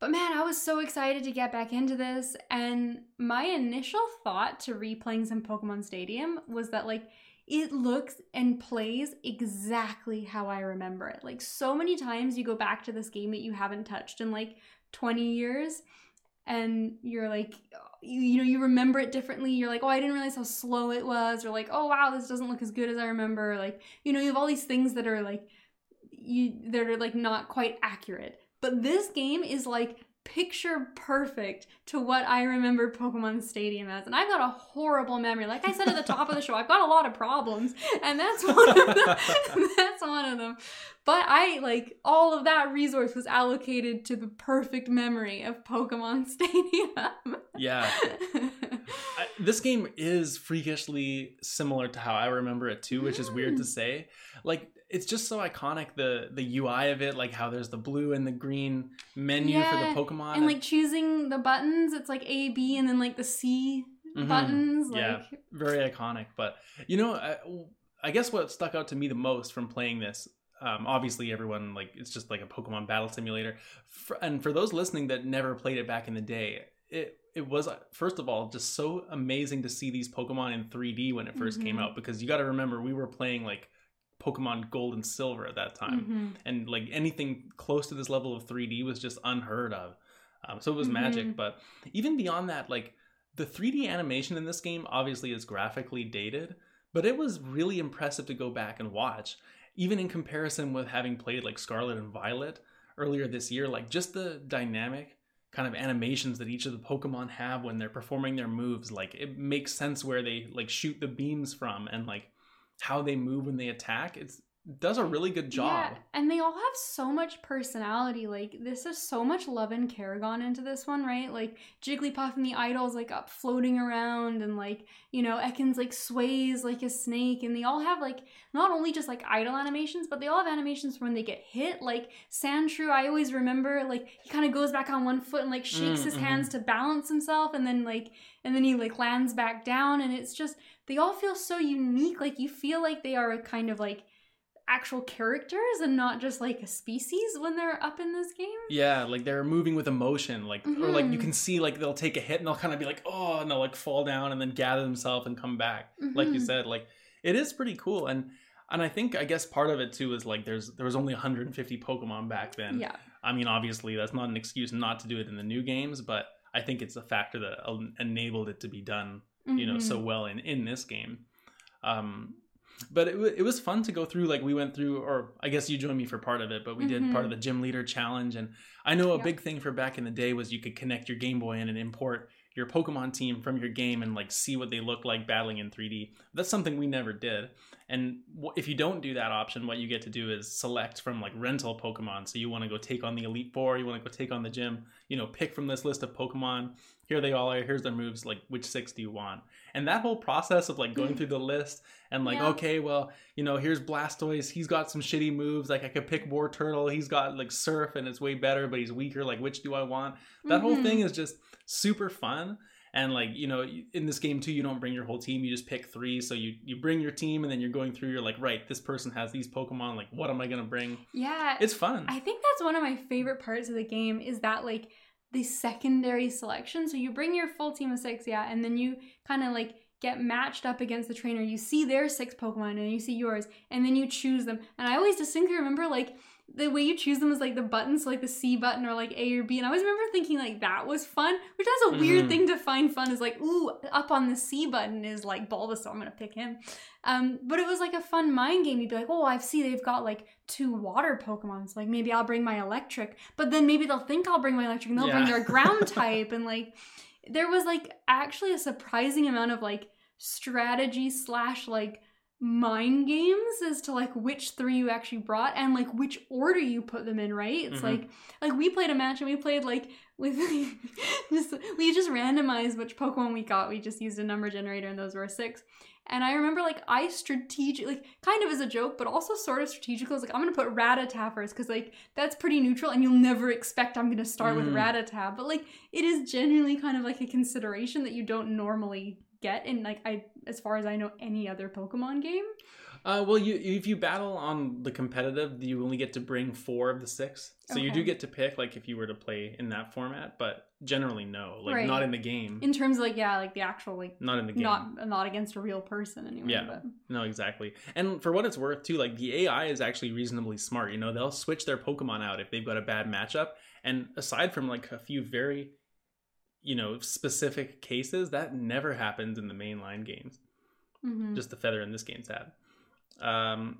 S2: but man, I was so excited to get back into this. And my initial thought to replaying some Pokemon Stadium was that, like, it looks and plays exactly how I remember it. Like, so many times you go back to this game that you haven't touched in like 20 years. And you're like, you, you know, you remember it differently. You're like, oh, I didn't realize how slow it was. Or like, oh, wow, this doesn't look as good as I remember. Like, you know, you have all these things that are like, you that are like not quite accurate. But this game is like picture perfect to what I remember Pokemon Stadium as. And I've got a horrible memory. Like I said at the top of the show, I've got a lot of problems, and that's one of them. that's one of them. But I like all of that resource was allocated to the perfect memory of Pokemon Stadium.
S1: Yeah. I, this game is freakishly similar to how I remember it too, which is weird to
S2: Mm.
S1: say. Like it's just so iconic the the UI of it, like how there's the blue and the green menu
S2: Yeah,
S1: for the Pokemon.
S2: and like choosing the buttons, it's like A, B, and then like the C
S1: Mhm.
S2: buttons. Like
S1: Yeah. very iconic. But you know, I, I guess what stuck out to me the most from playing this, um, obviously everyone like it's just like a Pokemon battle simulator, for, and for those listening that never played it back in the day, it it was uh, first of all just so amazing to see these Pokemon in 3D when it 1st came
S2: Mhm.
S1: out because you got to remember we were playing like Pokemon Gold and Silver at that time
S2: mhm.
S1: and like anything close to this level of 3D was just unheard of. Um, so it was magic,
S2: Mhm.
S1: but even beyond that, like the 3D animation in this game obviously is graphically dated, but it was really impressive to go back and watch, even in comparison with having played like Scarlet and Violet earlier this year. Like just the dynamic kind of animations that each of the Pokemon have when they're performing their moves, like it makes sense where they like shoot the beams from and like how they move when they attack. It's it does a really good job.
S2: Yeah, and they all have so much personality. Like this is so much love and care gone into this one, right? Like Jigglypuff and the idol's like up floating around, and like you know Ekans like sways like a snake, and they all have like not only just like idle animations, but they all have animations for when they get hit. Like Sandshrew, I always remember like he kind of goes back on one foot and like shakes
S1: Mm,
S2: his
S1: mhm.
S2: hands to balance himself, and then like and then he like lands back down, and it's just they all feel so unique. Like you feel like they are a kind of like actual characters and not just like a species when they're up in this game.
S1: Yeah, like they're moving with emotion, like or like you
S2: Mhm.
S1: can see like they'll take a hit and they'll kind of be like, oh, and they'll like fall down and then gather themselves and come back. Like you
S2: Mhm.
S1: said, like it is pretty cool, and and I think I guess part of it too is like there's there was only 150 Pokemon back then.
S2: Yeah.
S1: I mean, obviously that's not an excuse not to do it in the new games, but I think it's a factor that enabled it to be done you know so
S2: Mhm.
S1: well in in this game um but it, wa- it was fun to go through like we went through or i guess you joined me for part of it but we did part of mm-hmm. the gym leader challenge and i know a
S2: Yep.
S1: big thing for back in the day was you could connect your game boy in and import your pokemon team from your game and like see what they look like battling in 3d that's something we never did. And wh- if you don't do that option what you get to do is select from like rental pokemon. So you want to go take on the elite four you want to go take on the gym you know pick from this list of pokemon here they all are here's their moves like which six do you want and that whole process of like going through the list and like
S2: Yeah.
S1: okay well you know here's blastoise he's got some shitty moves like i could pick Wartortle he's got like surf and it's way better but he's weaker like which do i want that whole
S2: Mhm.
S1: thing is just super fun and like you know in this game too you don't bring your whole team you just pick three so you you bring your team and then you're going through you're like right this person has these pokemon like what am i gonna bring
S2: Yeah.
S1: it's fun
S2: I think that's one of my favorite parts of the game is that like the secondary selection. So you bring your full team of six, yeah, and then you kind of like get matched up against the trainer. You see their six Pokemon and you see yours, and then you choose them. And I always distinctly remember like the way you choose them is like the buttons, so like the C button or like A or B. And I always remember thinking like that was fun, which that's a weird
S1: Mhm.
S2: thing to find fun. Is like, ooh, up on the C button is like Bulbasaur. I'm gonna pick him. Um, but it was like a fun mind game. You'd be like, oh, I see they've got like two water Pokemon. So like maybe I'll bring my electric, but then maybe they'll think I'll bring my electric and they'll bring their ground type. And like there was like actually a surprising amount of like strategy slash like mind games as to like which three you actually brought and like which order you put them in, right? It's
S1: Mhm.
S2: like like we played a match and we played like with just we just randomized which Pokemon we got. We just used a number generator and those were six. And I remember like I strategic like kind of as a joke, but also sort of strategically. Was like, I'm gonna put Rattata first because like that's pretty neutral, and you'll never expect I'm gonna start with
S1: Mm.
S2: Rattata. But like it is genuinely kind of like a consideration that you don't normally get in like I as far as I know any other Pokemon game.
S1: Uh, well, you if you battle on the competitive, you only get to bring four of the six. So you do get to pick, like if you were to play in that format, but generally no, like
S2: Right.
S1: not in the game.
S2: In terms of like yeah, like the actual like
S1: not in the game.
S2: not not against a real person anyway.
S1: Yeah.
S2: But
S1: No, exactly. And for what it's worth, too, like the AI is actually reasonably smart. You know, they'll switch their Pokemon out if they've got a bad matchup. And aside from like a few very, you know, specific cases, that never happens in the mainline games.
S2: mhm.
S1: Just the feather in this game's hat. Um,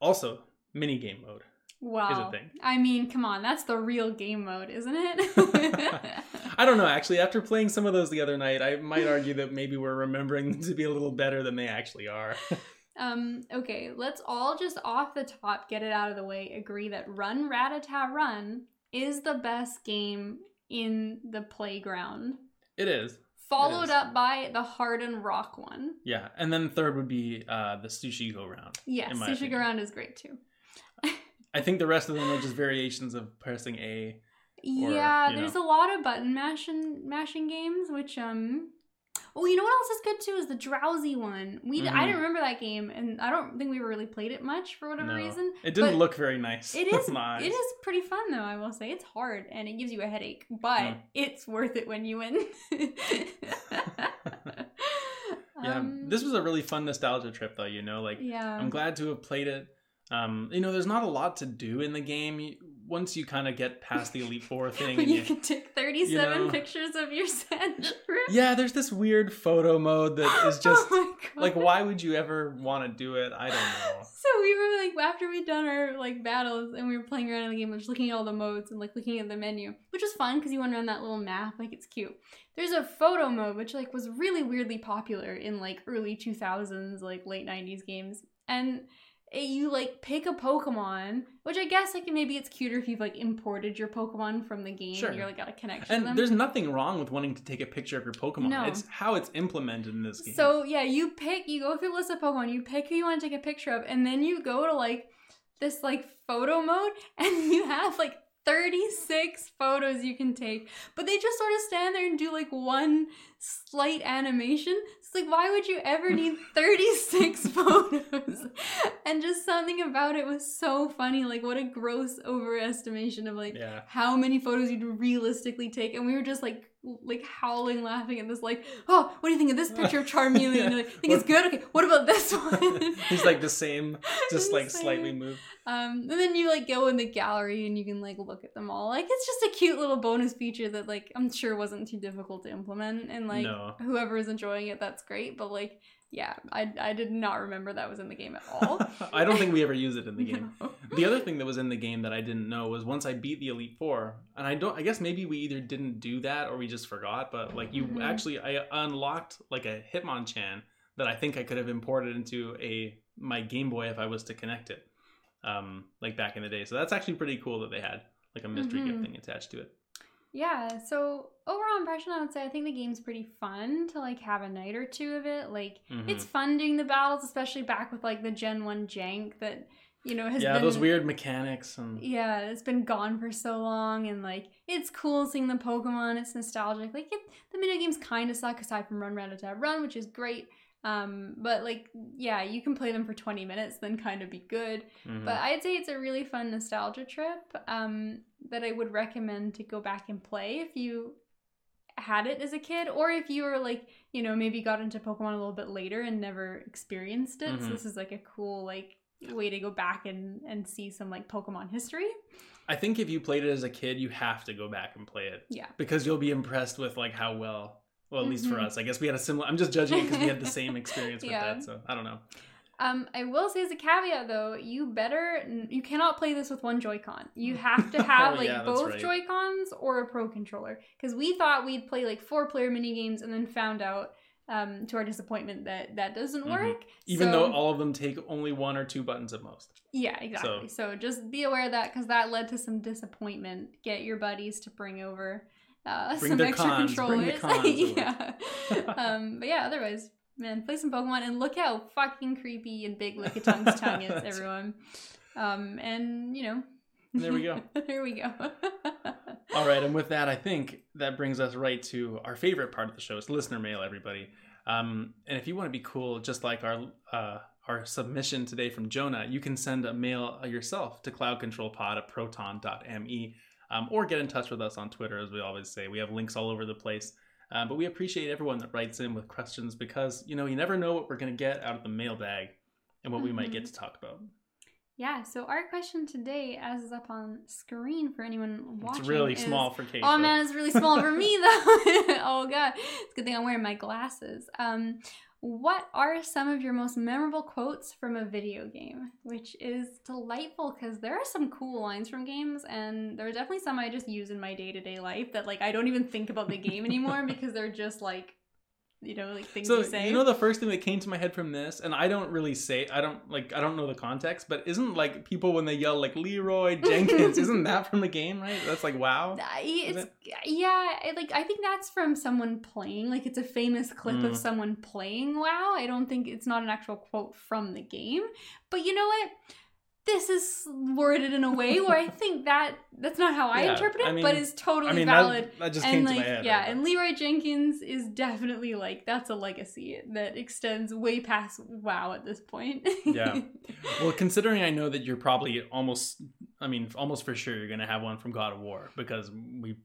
S1: also, mini game mode.
S2: wow.
S1: Is a thing.
S2: I mean, come on, that's the real game mode, isn't it?
S1: I don't know. Actually, after playing some of those the other night, I might argue that maybe we're remembering them to be a little better than they actually are.
S2: Um, okay, let's all just off the top get it out of the way agree that Run Rattata Run is the best game in the playground.
S1: it is.
S2: Followed
S1: is.
S2: up by the Hard and Rock one.
S1: Yeah. And then third would be uh, the Sushi Go Round.
S2: Yes, Sushi
S1: opinion.
S2: Go Round is great too.
S1: I think the rest of them are just variations of pressing A.
S2: yeah, there's
S1: know.
S2: a lot of button mashing mashing games, which um Oh, you know what else is good too is the Drowzee one. We I
S1: Mhm.
S2: didn't remember that game, and I don't think we really played it much for whatever
S1: No.
S2: reason.
S1: It didn't look very nice.
S2: It is. it is pretty fun though, I will say. It's hard and it gives you a headache, but
S1: Mm.
S2: it's worth it when you win.
S1: Yeah,
S2: Um,
S1: this was a really fun nostalgia trip, though. You know, like
S2: yeah.
S1: I'm glad to have played it. Um, you know, there's not a lot to do in the game. You, once you kind of get past the Elite Four thing, and
S2: you
S1: you,
S2: can take 37
S1: know.
S2: pictures of your sand
S1: yeah, there's this weird photo mode that is oh just
S2: oh my God.
S1: like, why would you ever want to do it? I don't know.
S2: So we were like after we'd done our like battles and we were playing around in the game, we're just looking at all the modes and like looking at the menu, which was fun because you went around that little map, like it's cute. There's a photo mode which like was really weirdly popular in like early 2000s, like late 90s games, and Eh, you like pick a Pokemon, which I guess like maybe it's cuter if you've like imported your Pokemon from the game,
S1: Sure.
S2: and you're like got a connection.
S1: And there's nothing wrong with wanting to take a picture of your Pokemon.
S2: No.
S1: It's how it's implemented in this game.
S2: So yeah, you pick, you go through the list of Pokemon, you pick who you want to take a picture of, and then you go to like this like photo mode, and you have like 36 photos you can take. But they just sort of stand there and do like one slight animation. It's like, why would you ever need 36 photos? And just something about it was so funny. Like, what a gross overestimation of like
S1: yeah.
S2: how many photos you'd realistically take and we were just like like howling laughing at this like oh what do you think of this picture of charmeleon
S1: Yeah.
S2: and like think it's good okay what about this one
S1: He's like the same, just like
S2: same.
S1: slightly moved.
S2: um and then you like go in the gallery and you can like look at them all like it's just a cute little bonus feature that like i'm sure wasn't too difficult to implement and like
S1: No.
S2: whoever is enjoying it that's great but like yeah i i did not remember that was in the game at all
S1: I don't think we ever use it in the game.
S2: No.
S1: The other thing that was in the game that I didn't know was once I beat the Elite Four, and I don't. I guess maybe we either didn't do that or we just forgot. But like you
S2: Mhm.
S1: actually, I unlocked like a Hitmonchan that I think I could have imported into a my Game Boy if I was to connect it, um, like back in the day. So that's actually pretty cool that they had like a mystery
S2: Mhm.
S1: gift thing attached to it.
S2: Yeah, so overall impression, I would say I think the game's pretty fun to like have a night or two of it. Like
S1: Mhm.
S2: it's fun doing the battles, especially back with like the Gen One jank that you know has
S1: yeah,
S2: been
S1: those weird mechanics and
S2: Yeah, it's been gone for so long, and like it's cool seeing the Pokemon. It's nostalgic. Like it, the mini games kind of suck aside from Run Rattata Run, which is great. Um, but like yeah, you can play them for twenty minutes, then kind of be good.
S1: Mhm.
S2: But I'd say it's a really fun nostalgia trip um, that I would recommend to go back and play if you had it as a kid, or if you were like, you know, maybe got into Pokemon a little bit later and never experienced it. So
S1: Mhm.
S2: this is like a cool like way to go back and and see some like Pokemon history.
S1: I think if you played it as a kid, you have to go back and play it
S2: Yeah.
S1: because you'll be impressed with like how well. Well, at least for
S2: Mhm.
S1: us, I guess we had a similar. I'm just judging it because we had the same experience with
S2: Yeah.
S1: that, so I don't know.
S2: Um, I will say as a caveat though, you better you cannot play this with one Joy-Con. You have to have
S1: Oh,
S2: like
S1: yeah,
S2: both
S1: right.
S2: Joy-Cons or a Pro controller. Because we thought we'd play like four-player mini games and then found out, um, to our disappointment that that doesn't
S1: Mhm.
S2: work.
S1: Even
S2: So-
S1: though all of them take only one or two buttons at most.
S2: yeah, exactly. So, just be aware of that because that led to some disappointment. Get your buddies to bring over uh,
S1: Bring
S2: some extra
S1: cons,
S2: controllers. yeah. um, but yeah, otherwise, man, play some Pokemon and look how fucking creepy and big Lickitung's tongue is, everyone. Um, and you know,
S1: There we go.
S2: there we go.
S1: All right, and with that, I think that brings us right to our favorite part of the show. It's listener mail, everybody. Um, and if you want to be cool, just like our uh, our submission today from Jonah, you can send a mail yourself to cloudcontrolpod at proton.me um, or get in touch with us on Twitter, as we always say. We have links all over the place. Um, but we appreciate everyone that writes in with questions because, you know, you never know what we're going to get out of the mailbag and what we might get to talk about.
S2: yeah. So our question today, as is up on screen for anyone watching,
S1: It's really
S2: is-
S1: small for Kate.
S2: Oh man, it's really small for me though. oh god, it's a good thing I'm wearing my glasses. Um, what are some of your most memorable quotes from a video game? Which is delightful because there are some cool lines from games, and there are definitely some I just use in my day to day life that like I don't even think about the game anymore because they're just like, you know, like things
S1: So
S2: you say.
S1: you know the first thing that came to my head from this, and I don't really say I don't like I don't know the context, but isn't like people when they yell like Leroy Jenkins, isn't that from the game, right? That's like wow.
S2: It's yeah I- like i think that's from someone playing like it's a famous clip
S1: Mm.
S2: of someone playing WoW i don't think it's not an actual quote from the game but you know what this is worded in a way where i think that that's not how i
S1: Yeah,
S2: interpret it
S1: I
S2: but is totally
S1: I mean
S2: valid
S1: that, that just
S2: and
S1: came
S2: like
S1: to my head.
S2: yeah and leroy jenkins is definitely like that's a legacy that extends way past WoW at this point
S1: Yeah. well, considering I know that you're probably almost, I mean, almost for sure you're gonna have one from God of War because we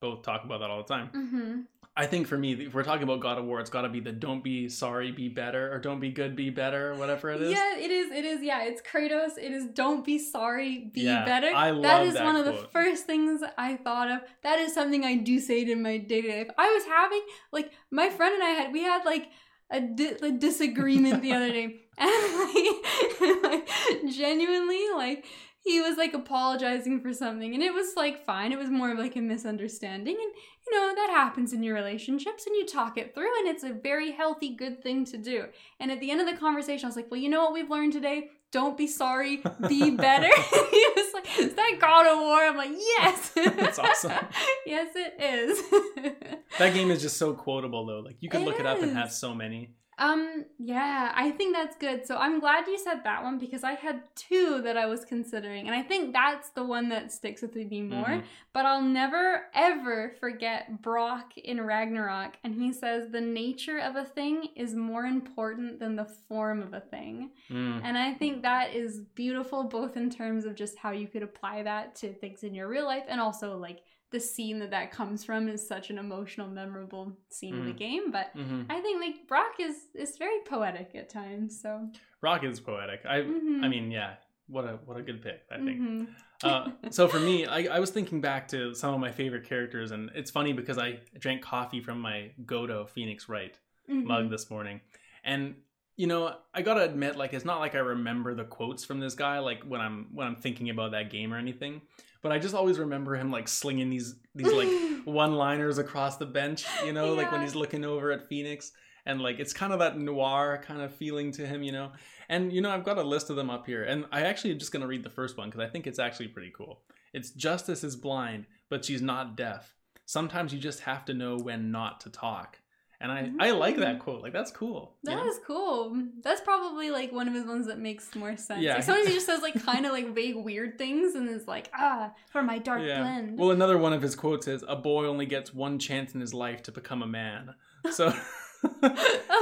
S1: both talk about that all the time.
S2: hmm
S1: I think for me, if we're talking about God of War, it's got to be the "Don't be sorry, be better" or "Don't be good, be better" whatever it is.
S2: Yeah, it is. It is. Yeah, it's Kratos. It is. Don't be sorry. Be
S1: Yeah,
S2: better.
S1: I
S2: that
S1: love
S2: is
S1: that
S2: one of the first things I thought of. That is something I do say in my day to day life. I was having like my friend and I had we had like a, di- a disagreement the other day, and like, like genuinely like he was like apologizing for something and it was like fine. It was more of like a misunderstanding and you know that happens in your relationships and you talk it through and it's a very healthy good thing to do. And at the end of the conversation i was like well you know what we've learned today? Don't be sorry. Be better. He was like is that god of war. I'm like yes.
S1: That's awesome.
S2: yes it is.
S1: That game is just so quotable though. Like you could
S2: It
S1: look it up and have so many.
S2: Um, yeah, I think that's good. So I'm glad you said that one because I had two that I was considering, and I think that's the one that sticks with me more.
S1: Mhm.
S2: But I'll never ever forget Brok in Ragnarok, and he says the nature of a thing is more important than the form of a thing.
S1: Mm.
S2: And I think that is beautiful, both in terms of just how you could apply that to things in your real life, and also like the scene that that comes from is such an emotional, memorable scene in the
S1: Mhm.
S2: game. But
S1: hmm
S2: I think like Brok is is very poetic at times. So
S1: Rock is poetic. I
S2: Mhm.
S1: I mean, yeah. What a what a good pick. I think.
S2: mhm.
S1: uh, so for me, I, I was thinking back to some of my favorite characters, and it's funny because I drank coffee from my Godot Phoenix Wright mug this morning, and you know I gotta admit, like it's not like I remember the quotes from this guy, like when I'm when I'm thinking about that game or anything, but I just always remember him like slinging these these like one-liners across the bench, you know, like when he's looking over at Phoenix, and like it's kind of that noir kind of feeling to him, you know. And you know, I've got a list of them up here, and I actually am just gonna read the first one because I think it's actually pretty cool. It's Justice is blind, but she's not deaf. Sometimes you just have to know when not to talk. And I, I like that quote. Like that's cool.
S2: That
S1: know?
S2: is cool. That's probably like one of his ones that makes more sense.
S1: Yeah.
S2: Like sometimes he just says like kind of like vague weird things and is like, ah, for my dark blend.
S1: Well, another one of his quotes is, "A boy only gets one chance in his life to become a man." So,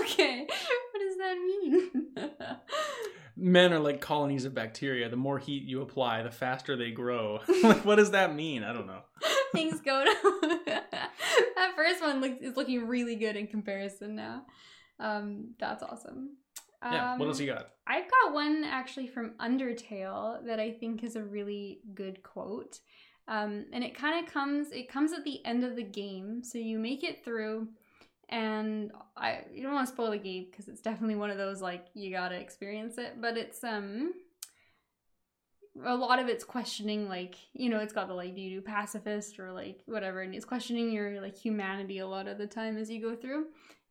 S2: okay. What does that mean?
S1: Men are like colonies of bacteria. The more heat you apply, the faster they grow. like, what does that mean? I don't know.
S2: Thanks, Godot. that first one looks is looking really good in comparison now. Um, that's awesome.
S1: Yeah. what
S2: Um,
S1: else you got?
S2: I've got one actually from Undertale that I think is a really good quote. Um, and it kind of comes it comes at the end of the game. So you make it through and I you don't want to spoil the game because it's definitely one of those like you got to experience it, but it's um a lot of it's questioning like you know it's got the like do you do pacifist or like whatever and it's questioning your like humanity a lot of the time as you go through.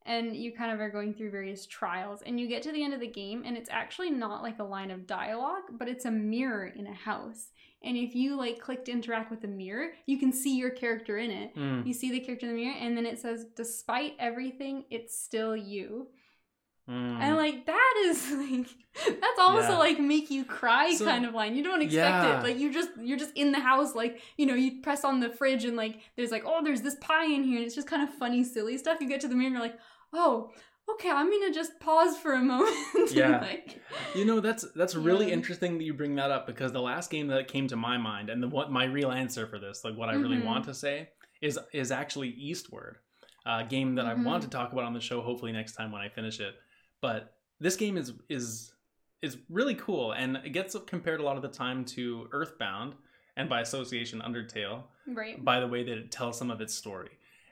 S2: And you kind of are going through various trials and you get to the end of the game and it's actually not like a line of dialogue but it's a mirror in a house and if you like click to interact with the mirror you can see your character in it
S1: Mm,
S2: you see the character in the mirror and then it says despite everything it's still you
S1: mm.
S2: and like that is like that's almost
S1: Yeah.
S2: a like make you cry
S1: So-
S2: kind of line. You don't expect
S1: Yeah.
S2: it. Like you just you're just in the house, like, you know, you press on the fridge and like there's like, oh, there's this pie in here, and it's just kind of funny, silly stuff. You get to the mirror and you're like, oh, okay, I'm gonna just pause for a moment.
S1: Yeah.
S2: like,
S1: You know that's that's really
S2: Yeah.
S1: interesting that you bring that up because the last game that came to my mind and the what my real answer for this, like what I really
S2: Mhm.
S1: want to say, is is actually Eastward, a game that I
S2: Mhm.
S1: want to talk about on the show. Hopefully next time when I finish it. But this game is is is really cool and it gets compared a lot of the time to Earthbound and by association Undertale
S2: right.
S1: by the way that it tells some of its story.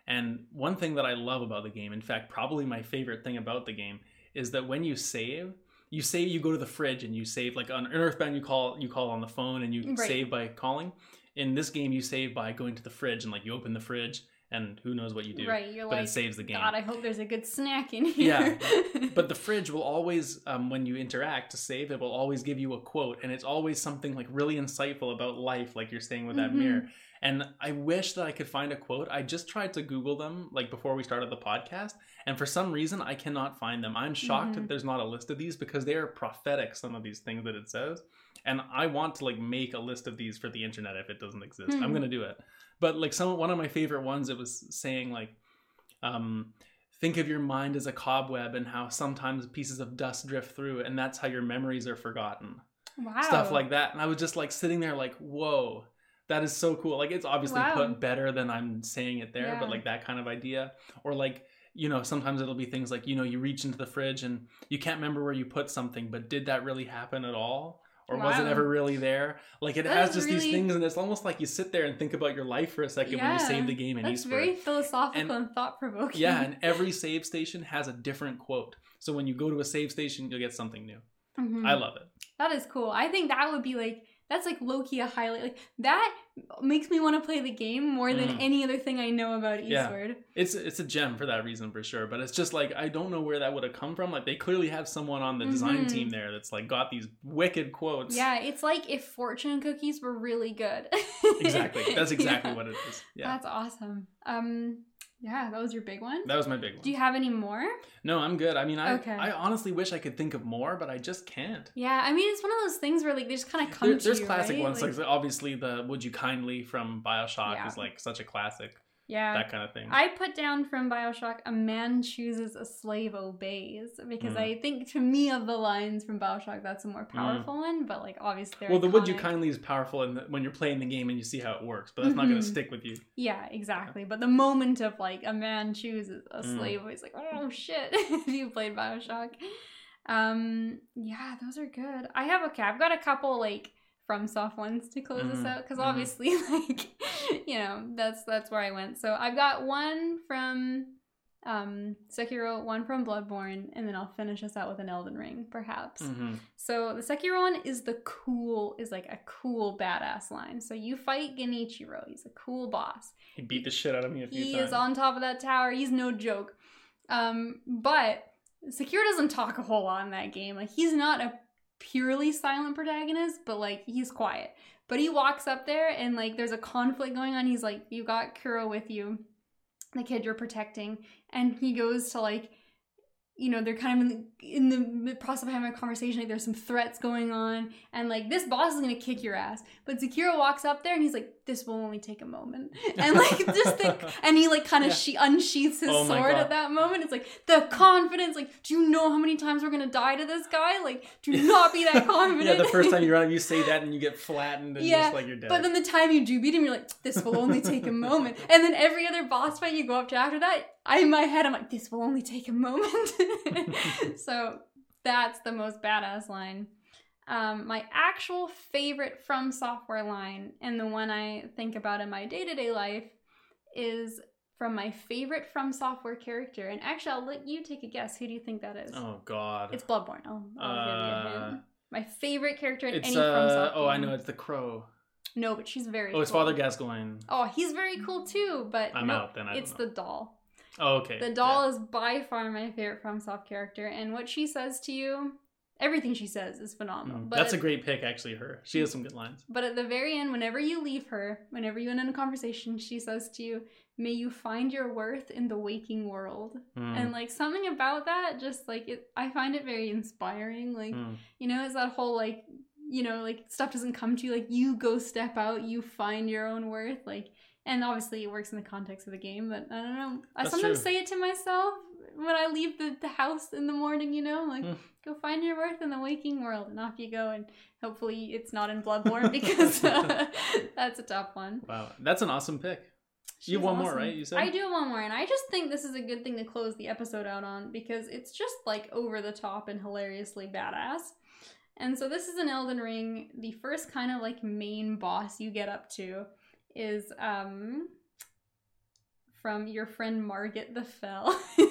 S1: And one thing that I love about the game, in fact, probably my favorite thing about the game, is that when you save, you say you go to the fridge and you save like on Earthbound you call you call on the phone and you
S2: Right.
S1: save by calling. In this game you save by going to the fridge and like you open the fridge and who knows what you do.
S2: Right. You're
S1: But
S2: like
S1: it saves the game.
S2: God, I hope there's a good snack in here.
S1: Yeah, but the fridge will always, um, when you interact to save, it will always give you a quote, and it's always something like really insightful about life, like you're saying with that
S2: Mhm.
S1: mirror. And I wish that I could find a quote. I just tried to Google them like before we started the podcast, and for some reason I cannot find them. I'm shocked
S2: Mhm.
S1: that there's not a list of these because they are prophetic. Some of these things that it says, and I want to like make a list of these for the internet if it doesn't exist. I'm
S2: Hmm.
S1: gonna do it. But like some one of my favorite ones, it was saying like, um, think of your mind as a cobweb and how sometimes pieces of dust drift through, and that's how your memories are forgotten
S2: wow.
S1: stuff like that. And I was just like sitting there, like, whoa, that is so cool. Like, it's obviously
S2: Wow.
S1: put better than I'm saying it there,
S2: Yeah.
S1: but like that kind of idea. Or like, you know, sometimes it'll be things like, you know, you reach into the fridge and you can't remember where you put something, but did that really happen at all? Or
S2: Wow.
S1: ever really there? Like, it
S2: That
S1: has just these things, and it's almost like you sit there and think about your life for a second when you save the game in Eastward.
S2: very philosophical
S1: And-
S2: and, thought provoking.
S1: Yeah, and every save station has a different quote. So when you go to a save station, you'll get something new.
S2: Mhm.
S1: I love it.
S2: That is cool. I think that would be like that's like low key a highlight. Like that makes me want to play the game more than
S1: Mm.
S2: any other thing I know about Eastward. Yeah.
S1: It's it's a gem for that reason for sure. But it's just like I don't know where that would have come from. Like they clearly have someone on the design
S2: Mhm.
S1: team there that's like got these wicked quotes.
S2: Yeah, it's like if fortune cookies were really good.
S1: Exactly. That's exactly
S2: Yeah.
S1: what it is. Yeah.
S2: That's awesome. Um yeah, that was your big one.
S1: That was my big one.
S2: Do you have any more?
S1: no, I'm good. I mean, I
S2: Okay.
S1: I honestly wish I could think of more, but I just can't.
S2: Yeah, I mean it's one of those things where like they just kind of come
S1: There-
S2: to
S1: there's
S2: you,
S1: classic
S2: right?
S1: ones like, obviously the "Would You Kindly" from Bioshock
S2: Yeah.
S1: is like such a classic.
S2: Yeah.
S1: That kind of thing.
S2: I put down from Bioshock, a man chooses, a slave obeys, because
S1: Mm.
S2: I think to me of the lines from Bioshock, that's a more powerful one. But like obviously,
S1: well, the "Would You. Kindly" is powerful in the, when you're playing the game and you see how it works, but that's not going to stick with you.
S2: Yeah, exactly. But the moment of like a man chooses a
S1: Mm.
S2: slave, it's like oh shit. if you played Bioshock, um, yeah, those are good. I have okay. I've got a couple like FromSoft ones to close this
S1: Mhm,
S2: out because
S1: mhm.
S2: obviously like you know that's that's where I went. So I've got one from um Sekiro, one from Bloodborne, and then I'll finish us out with an Elden Ring, perhaps.
S1: Mhm.
S2: So the Sekiro one is the cool, is like a cool badass line. So you fight Genichiro. He's a cool boss.
S1: He beat the shit out of me a few
S2: He
S1: times.
S2: is on top of that tower. He's no joke. Um, but Sekiro doesn't talk a whole lot in that game. Like he's not a purely silent protagonist, but like he's quiet. But he walks up there and like there's a conflict going on. He's like, You got Kuro with you, the kid you're protecting, and he goes to like you know they're kind of in the, in the process of having a conversation like there's some threats going on and like this boss is gonna kick your ass but Sekiro walks up there and he's like this will only take a moment and like just think and he like kind of
S1: Yeah.
S2: she unsheaths his
S1: Oh
S2: sword at that moment it's like the confidence like do you know how many times we're gonna die to this guy like do not be that confident
S1: yeah, the first time you run, you say that and you get flattened and
S2: Yeah,
S1: just like you're dead.
S2: but then the time you do beat him, you're like, this will only take a moment. And then every other boss fight you go up to after that, I in my head, I'm like, this will only take a moment. so that's the most badass line. Um, my actual favorite FromSoftware line, and the one I think about in my day to day life, is from my favorite FromSoftware character. And actually, I'll let you take a guess. Who do you think that is?
S1: oh god.
S2: It's Bloodborne. I'll, I'll give you a
S1: Uh,
S2: hint. My favorite character in
S1: It's
S2: any from
S1: uh
S2: software.
S1: oh I know it's the crow.
S2: No, but she's very.
S1: Oh, it's. Father Gascoigne.
S2: Oh, he's very cool too, but
S1: I'm
S2: no,
S1: out then. I
S2: it's the doll.
S1: Oh, okay.
S2: The doll is by far my favorite FromSoft character, and what she says to you, everything she says is phenomenal.
S1: Mm,
S2: But
S1: That's
S2: at,
S1: a great pick, actually. Her. She has some good lines.
S2: But at the very end, whenever you leave her, whenever you end in a conversation, she says to you, "May you find your worth in the waking world."
S1: Mm,
S2: And like something about that, just like it, I find it very inspiring. Like
S1: mm.
S2: you know, it's that whole like, you know, like stuff doesn't come to you. Like you go step out, you find your own worth. Like, and obviously it works in the context of the game. But I don't know. I
S1: That's
S2: sometimes
S1: true.
S2: say it to myself when I leave the, the house in the morning. You know, like
S1: Mm.
S2: go find your worth in the waking world, and off you go. And hopefully it's not in Bloodborne because uh, that's a tough one.
S1: Wow, that's an awesome pick. You have
S2: She's
S1: one more, right? You said
S2: I do have one more, and I just think this is a good thing to close the episode out on because it's just like over the top and hilariously badass. And so this is an Elden Ring. The first kind of like main boss you get up to is um from your friend Margit the Fell.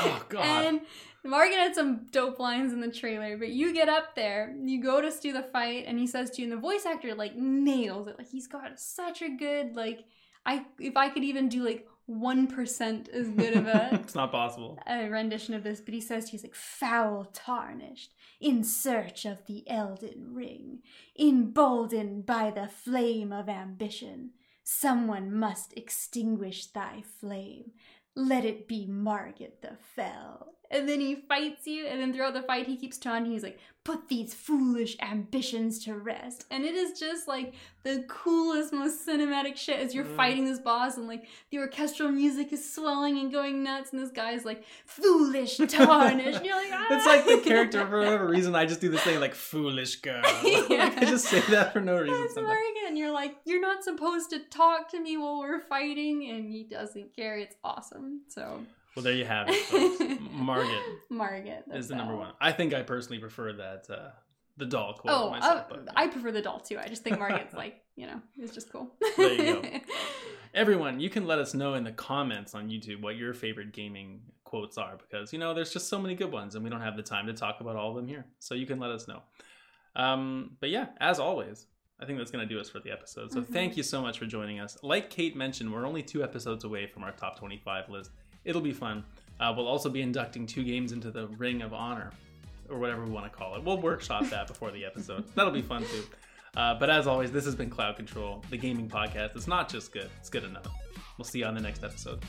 S1: Oh, God.
S2: And Margit had some dope lines in the trailer, but you get up there, you go to do the fight, and he says to you, and the voice actor like nails it. Like he's got such a good like I if I could even do like one percent as good of a
S1: it's not possible.
S2: a rendition of this, but he says he's like foul tarnished, in search of the Elden Ring, emboldened by the flame of ambition. Someone must extinguish thy flame. Let it be Margit the Fell. And then he fights you, and then throughout the fight, he keeps taunting. He's like, "Put these foolish ambitions to rest." And it is just like the coolest, most cinematic shit as you're
S1: Mm.
S2: fighting this boss, and like the orchestral music is swelling and going nuts, and this guy's like, "Foolish, tarnished." and you're like, ah!
S1: It's like the character for whatever reason. I just do this thing like foolish girl.
S2: Yeah.
S1: I just say that for no reason.
S2: That's
S1: Sometimes.
S2: Morgan. You're like, you're not supposed to talk to me while we're fighting, and he doesn't care. It's awesome. So,
S1: Well, there you have it. Margit
S2: Margit
S1: is the number one. I think I personally prefer that uh, the doll quote
S2: Oh,
S1: myself.
S2: uh,
S1: but,
S2: I prefer the doll too. I just think Margit's like, you know, it's just cool.
S1: There you go. Everyone, you can let us know in the comments on YouTube what your favorite gaming quotes are because you know there's just so many good ones and we don't have the time to talk about all of them here. So you can let us know. Um, but yeah, as always, I think that's going to do us for the episode. So
S2: Mhm.
S1: thank you so much for joining us. Like Kate mentioned, we're only two episodes away from our top 25 list. It'll be fun. Uh, we'll also be inducting two games into the Ring of Honor, or whatever we want to call it. We'll workshop that before the episode. That'll be fun too. Uh, but as always, this has been Cloud Control, the gaming podcast. It's not just good, it's good enough. We'll see you on the next episode.